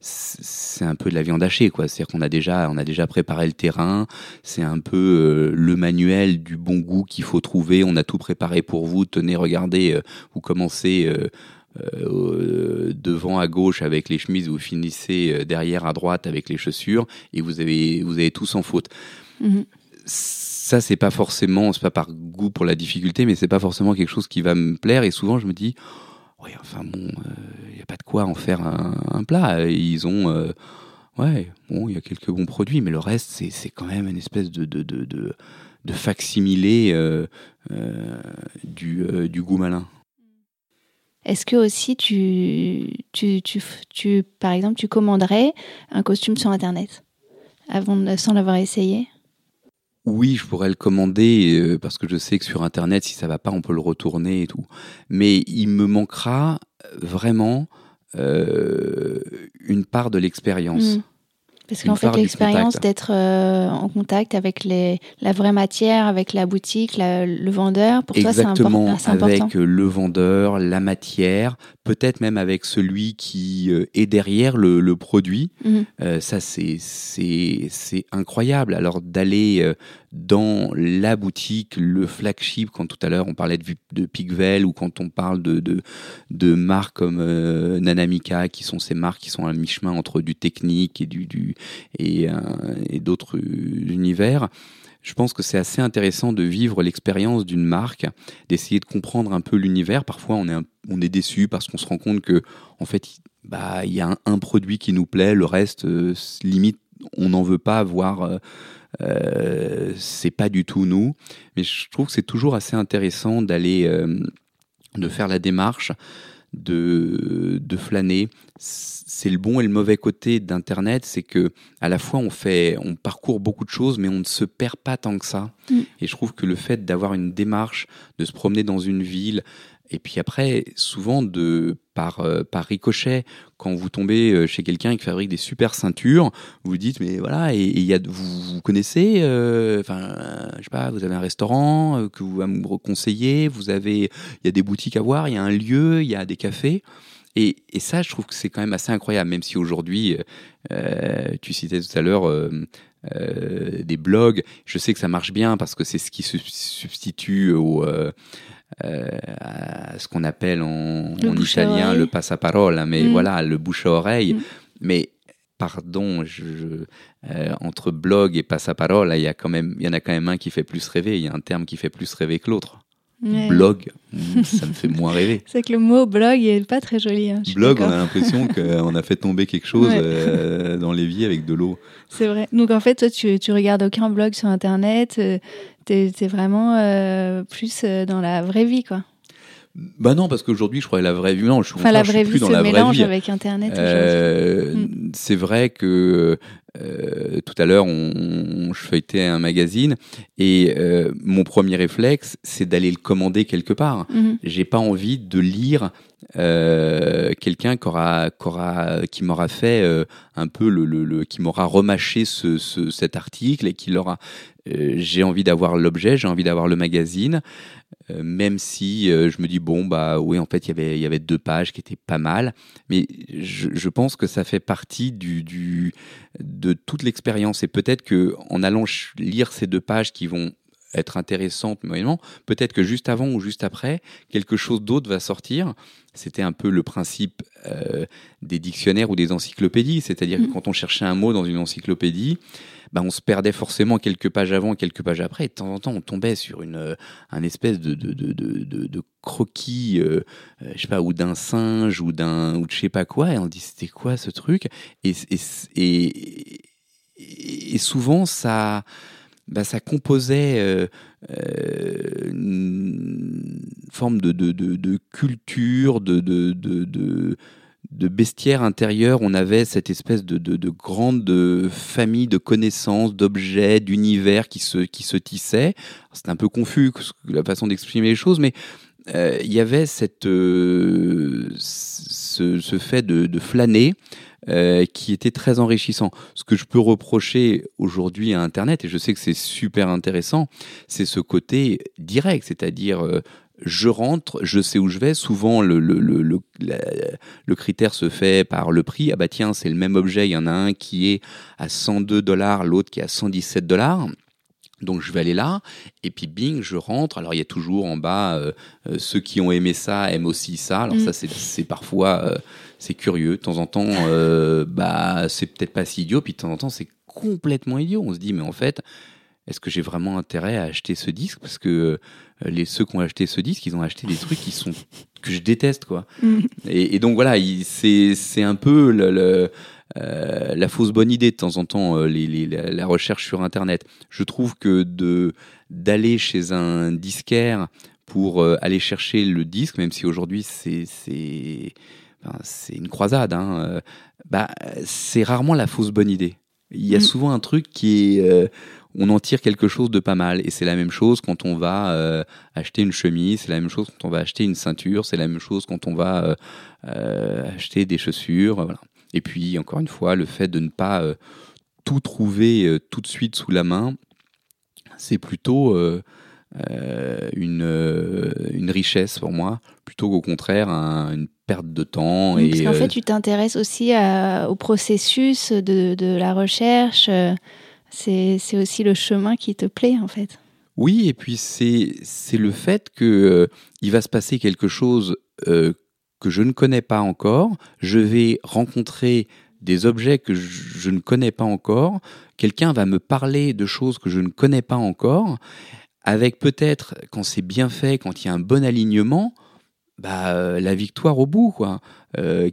c'est un peu de la viande hachée quoi. C'est-à-dire qu'on a déjà on a déjà préparé le terrain. C'est un peu euh, le manuel du bon goût qu'il faut trouver. On a tout préparé pour vous. Tenez, regardez, euh, vous commencez. Euh, devant à gauche avec les chemises, vous finissez derrière à droite avec les chaussures et vous avez vous avez tout sans faute. Mm -hmm ça c'est pas forcément c'est pas par goût pour la difficulté mais c'est pas forcément quelque chose qui va me plaire. Et souvent je me dis oui enfin bon il euh, y a pas de quoi en faire un, plat. Ils ont euh, ouais bon il y a quelques bons produits mais le reste c'est quand même une espèce de de de de, de facsimilé euh, du du goût malin. Est-ce que aussi tu, tu, tu, tu, par exemple, tu commanderais un costume sur Internet avant sans l'avoir essayé? Oui, je pourrais le commander euh, parce que je sais que sur Internet, si ça va pas, on peut le retourner et tout. Mais il me manquera vraiment euh, une part de l'expérience. Mmh. Parce qu'en fait, l'expérience d'être euh, en contact avec les, la vraie matière, avec la boutique, la, le vendeur, pour Exactement, toi, c'est important. avec le vendeur, la matière, peut-être même avec celui qui euh, est derrière le, le produit. Mmh. Euh, ça, c'est incroyable. Alors, d'aller dans la boutique, le flagship, quand tout à l'heure on parlait de, de ou quand on parle de, de, de marques comme euh, Nanamika, qui sont ces marques qui sont à mi-chemin entre du technique et, du, du, et, d'autres univers, je pense que c'est assez intéressant de vivre l'expérience d'une marque, d'essayer de comprendre un peu l'univers. Parfois, on est, on est déçu parce qu'on se rend compte que, en fait, bah, il y a un, produit qui nous plaît, le reste, euh, limite, on n'en veut pas voir. Euh, euh, c'est pas du tout nous. Mais je trouve que c'est toujours assez intéressant d'aller, de faire la démarche de, de flâner. C'est le bon et le mauvais côté d'Internet, c'est que à la fois on fait, on parcourt beaucoup de choses, mais on ne se perd pas tant que ça. Mm. Et je trouve que le fait d'avoir une démarche, de se promener dans une ville, et puis après, souvent de par, euh, ricochet, quand vous tombez euh, chez quelqu'un qui fabrique des super ceintures, vous dites mais voilà et, il y a vous, vous connaissez, euh, enfin je sais pas, vous avez un restaurant que vous me conseiller, vous avez il y a des boutiques à voir, il y a un lieu, il y a des cafés. Et, et ça, je trouve que c'est quand même assez incroyable, même si aujourd'hui, tu citais tout à l'heure des blogs. Je sais que ça marche bien parce que c'est ce qui se substitue au, euh, à ce qu'on appelle en, italien le passaparole, hein, mais mm. voilà, le bouche à oreille. Mm. Mais pardon, je, euh, entre blog et passaparole, il y, a quand même, il y en a quand même un qui fait plus rêver. Il y a un terme qui fait plus rêver que l'autre. Blog, ça me fait moins rêver. <laughs> C'est que le mot blog est pas très joli. Hein, blog, on a l'impression <laughs> qu'on a fait tomber quelque chose euh, dans l'évier avec de l'eau. C'est vrai. Donc en fait, toi, tu, tu regardes aucun blog sur Internet. T'es es vraiment euh, plus euh, dans la vraie vie, quoi. Bah non, parce qu'aujourd'hui, je crois la vraie vie. Non, je, enfin, la vraie vie plus dans la mélange avec Internet. Euh, mm. C'est vrai que euh, tout à l'heure, on, je feuilletais un magazine et euh, mon premier réflexe, c'est d'aller le commander quelque part. Mm-hmm. J'ai pas envie de lire euh, quelqu'un qui aura, qui, aura, qui m'aura fait un peu le, le, le qui m'aura remâché ce, ce, cet article et qui l'aura. J'ai envie d'avoir l'objet, j'ai envie d'avoir le magazine, euh, même si je me dis bon bah oui en fait il y avait il y avait deux pages qui étaient pas mal, mais je, je pense que ça fait partie du, du de toute l'expérience et peut-être que en allant lire ces deux pages qui vont être intéressante moyennement, peut-être que juste avant ou juste après, quelque chose d'autre va sortir. C'était un peu le principe euh, des dictionnaires ou des encyclopédies, c'est-à-dire que mm. quand on cherchait un mot dans une encyclopédie, ben on se perdait forcément quelques pages avant, quelques pages après, et de temps en temps on tombait sur une un espèce de, de, de, de, croquis, euh, euh, je sais pas, ou d'un singe ou d'un ou de je sais pas quoi, et on dit c'était quoi ce truc, et, et, et, souvent ça bah, ça composait euh, euh, une forme de, de, de, de culture, de, de, bestiaire intérieur. On avait cette espèce de, de, grande famille de connaissances, d'objets, d'univers qui se, tissait. C'était un peu confus la façon d'exprimer les choses, mais euh, il y avait cette, ce, fait de flâner euh, qui était très enrichissant. Ce que je peux reprocher aujourd'hui à Internet, et je sais que c'est super intéressant, c'est ce côté direct, c'est-à-dire euh, je rentre, je sais où je vais. Souvent, le, le, le, le, critère se fait par le prix. Ah bah tiens, c'est le même objet, il y en a un qui est à 102 dollars, l'autre qui est à 117 dollars. Donc je vais aller là, et puis bing, je rentre. Alors il y a toujours en bas euh, ceux qui ont aimé ça aiment aussi ça. Alors ça mm. c'est parfois c'est curieux. De temps en temps, <laughs> euh, bah, c'est peut-être pas si idiot, puis de temps en temps, c'est complètement idiot. On se dit, mais en fait, est-ce que j'ai vraiment intérêt à acheter ce disque? Parce que euh, les ceux qui ont acheté ce disque, ils ont acheté des trucs qui sont <laughs> que je déteste, quoi. Mm. Et, donc voilà, c'est un peu le, euh, la fausse bonne idée de temps en temps, les, la recherche sur Internet. Je trouve que de d'aller chez un disquaire pour aller chercher le disque, même si aujourd'hui c'est c'est une croisade, hein, euh, bah, c'est rarement la fausse bonne idée. Il y a mm. souvent un truc qui est, euh, on en tire quelque chose de pas mal. Et c'est la même chose quand on va euh, acheter une chemise, c'est la même chose quand on va acheter une ceinture, c'est la même chose quand on va acheter des chaussures. Voilà. Et puis, encore une fois, le fait de ne pas tout trouver tout de suite sous la main, c'est plutôt une, une richesse pour moi, plutôt qu'au contraire une perte de temps. et, parce qu'en fait, euh, tu t'intéresses aussi au processus de, de, la recherche. C'est aussi le chemin qui te plaît, en fait. Oui, et puis c'est le fait qu'il euh, il va se passer quelque chose euh, que je ne connais pas encore. Je vais rencontrer des objets que je, ne connais pas encore. Quelqu'un va me parler de choses que je ne connais pas encore. Avec peut-être, quand c'est bien fait, quand il y a un bon alignement, bah, euh, la victoire au bout. quoi.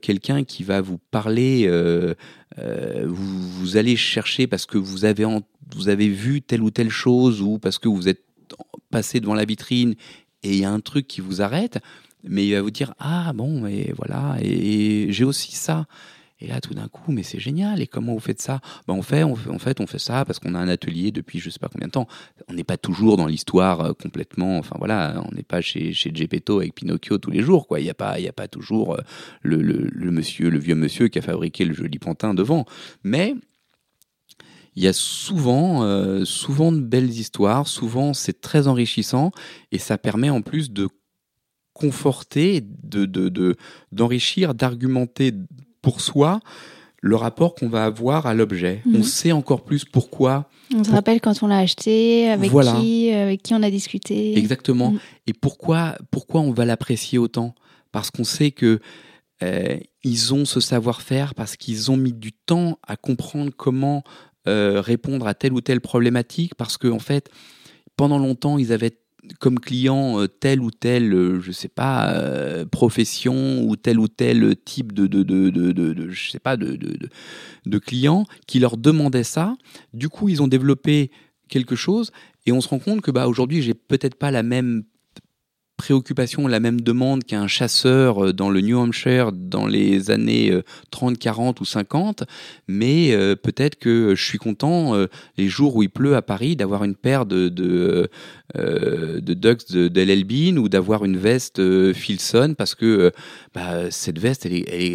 Quelqu'un qui va vous parler, vous, vous, allez chercher parce que vous avez vous avez vu telle ou telle chose ou parce que vous êtes passé devant la vitrine et il y a un truc qui vous arrête, mais il va vous dire ah bon mais voilà et, j'ai aussi ça. Et là, tout d'un coup, mais c'est génial. Et comment vous faites ça? Ben, on fait, on fait, En fait, on fait ça parce qu'on a un atelier depuis je sais pas combien de temps. On n'est pas toujours dans l'histoire euh, complètement. Enfin voilà, on n'est pas chez, chez Gepetto avec Pinocchio tous les jours. Quoi. Il n'y a, pas, a pas toujours euh, le, monsieur, le vieux monsieur qui a fabriqué le joli pantin devant. Mais il y a souvent, euh, souvent de belles histoires, souvent c'est très enrichissant et ça permet en plus de conforter, de, d'enrichir, d'argumenter pour soi le rapport qu'on va avoir à l'objet. On mhm. sait encore plus pourquoi. On se rappelle quand on l'a acheté, avec qui, avec qui on a discuté. Exactement. Mhm. Et pourquoi, pourquoi on va l'apprécier autant? Parce qu'on sait que euh, ils ont ce savoir-faire, parce qu'ils ont mis du temps à comprendre comment euh, répondre à telle ou telle problématique parce qu'en en fait, pendant longtemps, ils avaient comme client euh, telle ou telle, euh, je sais pas, profession ou tel ou tel type de, de, de, de, je sais pas, de, de, clients qui leur demandaient ça. Du coup, ils ont développé quelque chose et on se rend compte que bah, aujourd'hui, j'ai peut-être pas la même préoccupation, la même demande qu'un chasseur euh, dans le New Hampshire dans les années 30, euh, 40 ou 50, mais euh, peut-être que je suis content les jours où il pleut à Paris d'avoir une paire de, de Ducks de, Bean ou d'avoir une veste Filson parce que bah, cette veste,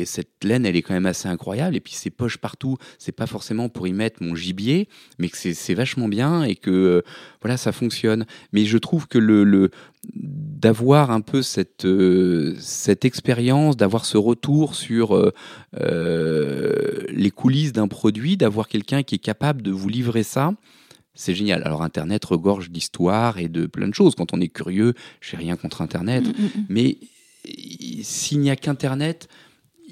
cette laine, elle est quand même assez incroyable et puis ces poches partout, c'est pas forcément pour y mettre mon gibier, mais que c'est vachement bien et que voilà, ça fonctionne. Mais je trouve que le, d'avoir un peu cette, euh, expérience, d'avoir ce retour sur euh, euh, les coulisses d'un produit, d'avoir quelqu'un qui est capable de vous livrer ça, c'est génial. Alors Internet regorge d'histoires et de plein de choses. Quand on est curieux, j'ai rien contre Internet, mm, mm, mm. mais s'il n'y a qu'Internet,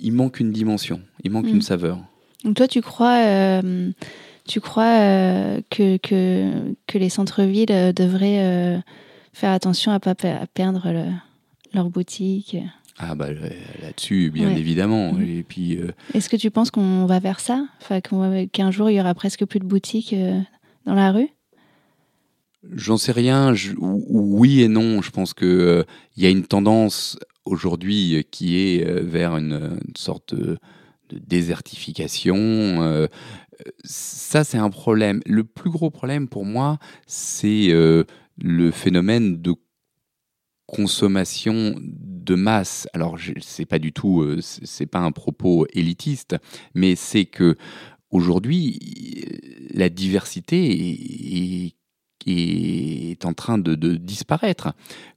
il manque une dimension, il manque une saveur. Donc toi, tu crois, tu crois que, que, que, les centres-villes devraient faire attention à ne pas perdre leur boutique? Ah bah là-dessus, bien évidemment. Mm. Et puis. Euh, Est-ce que tu penses qu'on va vers ça, enfin, qu'un jour il y aura presque plus de boutiques euh, dans la rue? J'en sais rien. oui et non. Je pense que euh, y a une tendance aujourd'hui qui est vers une, sorte de, de désertification. ça, c'est un problème. Le plus gros problème pour moi, c'est le phénomène de consommation de masse. Alors, c'est pas du tout, euh, c'est pas un propos élitiste, mais c'est que aujourd'hui, la diversité est, en train de, disparaître.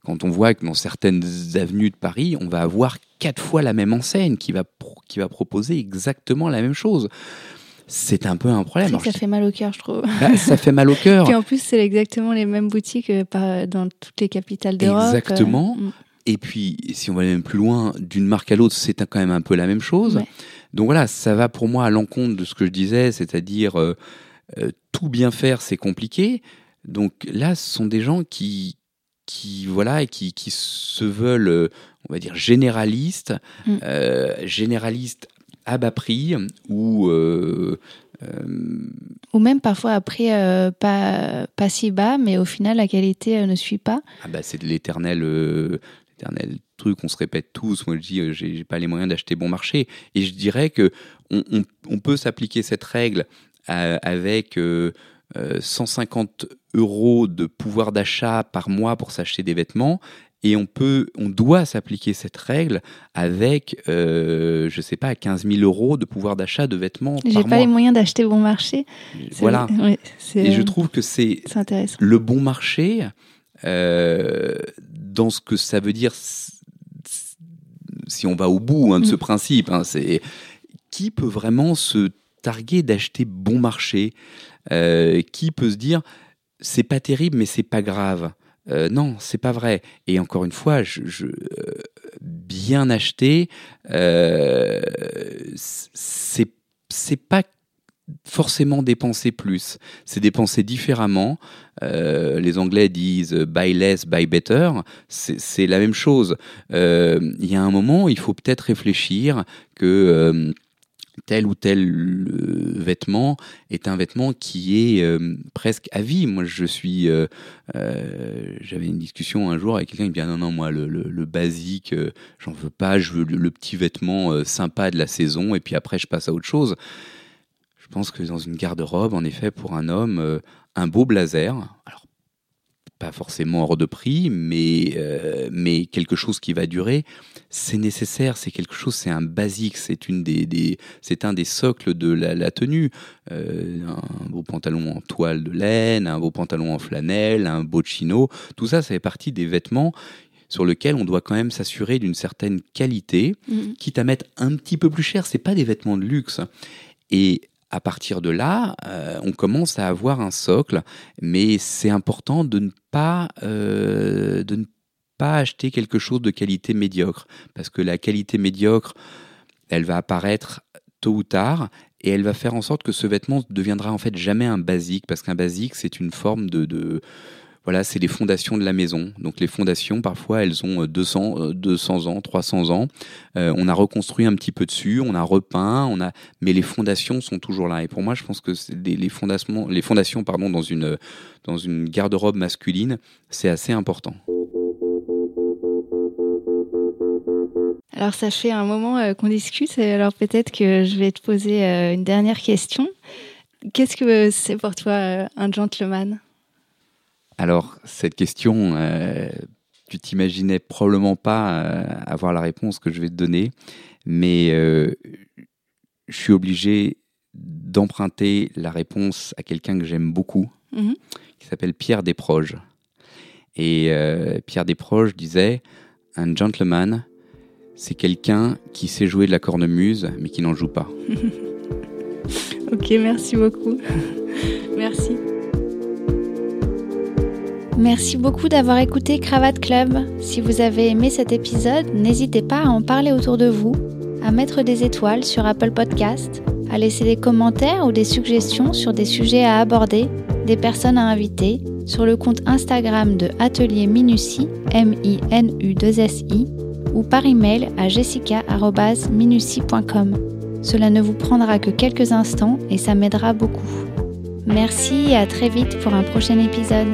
Quand on voit que dans certaines avenues de Paris, on va avoir quatre fois la même enseigne qui va, qui va proposer exactement la même chose c'est un peu un problème. ça fait mal au cœur, je trouve. Bah, ça fait mal au <laughs> cœur. Puis en plus, c'est exactement les mêmes boutiques euh, dans toutes les capitales d'Europe. Exactement. Euh, mm. Et puis, si on va aller même plus loin, d'une marque à l'autre, c'est quand même un peu la même chose. Donc voilà, ça va pour moi à l'encontre de ce que je disais, c'est-à-dire euh, tout bien faire, c'est compliqué. Donc là, ce sont des gens qui, qui voilà, qui, qui se veulent, on va dire, généralistes, mm. généralistes à bas prix ou euh, euh, ou même parfois euh, pas, pas si bas, mais au final la qualité ne suit pas. Ah bah c'est de l'éternel l'éternel truc, on se répète tous. Moi je dis j'ai pas les moyens d'acheter bon marché et je dirais que on, on, peut s'appliquer cette règle avec 150 euros de pouvoir d'achat par mois pour s'acheter des vêtements et on peut, on doit s'appliquer cette règle avec, euh, je sais pas, 15 000 euros de pouvoir d'achat de vêtements. J'ai pas les moyens d'acheter bon marché. Voilà. et je trouve que c'est le bon marché euh, dans ce que ça veut dire. Si on va au bout hein, de ce mm. principe, hein, c'est qui peut vraiment se targuer d'acheter bon marché? Qui peut se dire c'est pas terrible, mais c'est pas grave? Euh, non, c'est pas vrai. Et encore une fois, je, bien acheté, euh, c'est pas forcément dépenser plus, c'est dépenser différemment. Euh, les Anglais disent buy less, buy better. C'est la même chose. Euh, il y a un moment, il faut peut-être réfléchir que tel ou tel euh, vêtement est un vêtement qui est euh, presque à vie. Moi, je suis. Euh, j'avais une discussion un jour avec quelqu'un qui me dit ah non, non, moi, le, basique, j'en veux pas, je veux le, petit vêtement sympa de la saison, et puis après, je passe à autre chose. Je pense que dans une garde-robe, en effet, pour un homme, un beau blazer, alors pas forcément hors de prix, mais, euh, mais quelque chose qui va durer, c'est nécessaire, c'est quelque chose, c'est un basique, c'est une des, des c'est un des socles de la, tenue. Euh, un beau pantalon en toile de laine, un beau pantalon en flanelle, un beau chino, tout ça, ça fait partie des vêtements sur lesquels on doit quand même s'assurer d'une certaine qualité, mmh. quitte à mettre un petit peu plus cher. C'est pas des vêtements de luxe. Et à partir de là, euh, on commence à avoir un socle, mais c'est important de ne pas euh, de ne pas acheter quelque chose de qualité médiocre, parce que la qualité médiocre, elle va apparaître tôt ou tard, et elle va faire en sorte que ce vêtement deviendra en fait jamais un basique, parce qu'un basique c'est une forme de voilà, c'est les fondations de la maison. Donc les fondations, parfois, elles ont 200, euh, 200 euh, ans, 300 ans. Euh, on a reconstruit un petit peu dessus, on a repeint, on a, mais les fondations sont toujours là. Et pour moi, je pense que les, les, fondations, les fondations, pardon, dans une dans une garde-robe masculine, c'est assez important. Alors ça fait un moment qu'on discute, alors peut-être que je vais te poser une dernière question. Qu'est-ce que c'est pour toi un gentleman? Alors, cette question, euh, tu t'imaginais probablement pas euh, avoir la réponse que je vais te donner, mais euh, je suis obligé d'emprunter la réponse à quelqu'un que j'aime beaucoup, mhm. qui s'appelle Pierre Desproges. Et Pierre Desproges disait Un gentleman, c'est quelqu'un qui sait jouer de la cornemuse, mais qui n'en joue pas. <laughs> ok, merci beaucoup. merci. Merci beaucoup d'avoir écouté Cravate Club. Si vous avez aimé cet épisode, n'hésitez pas à en parler autour de vous, à mettre des étoiles sur Apple Podcast, à laisser des commentaires ou des suggestions sur des sujets à aborder, des personnes à inviter, sur le compte Instagram de Atelier Minutie, M-I-N-U-2-S-I, ou par email à jessica.minutie.com. Cela ne vous prendra que quelques instants et ça m'aidera beaucoup. Merci et à très vite pour un prochain épisode.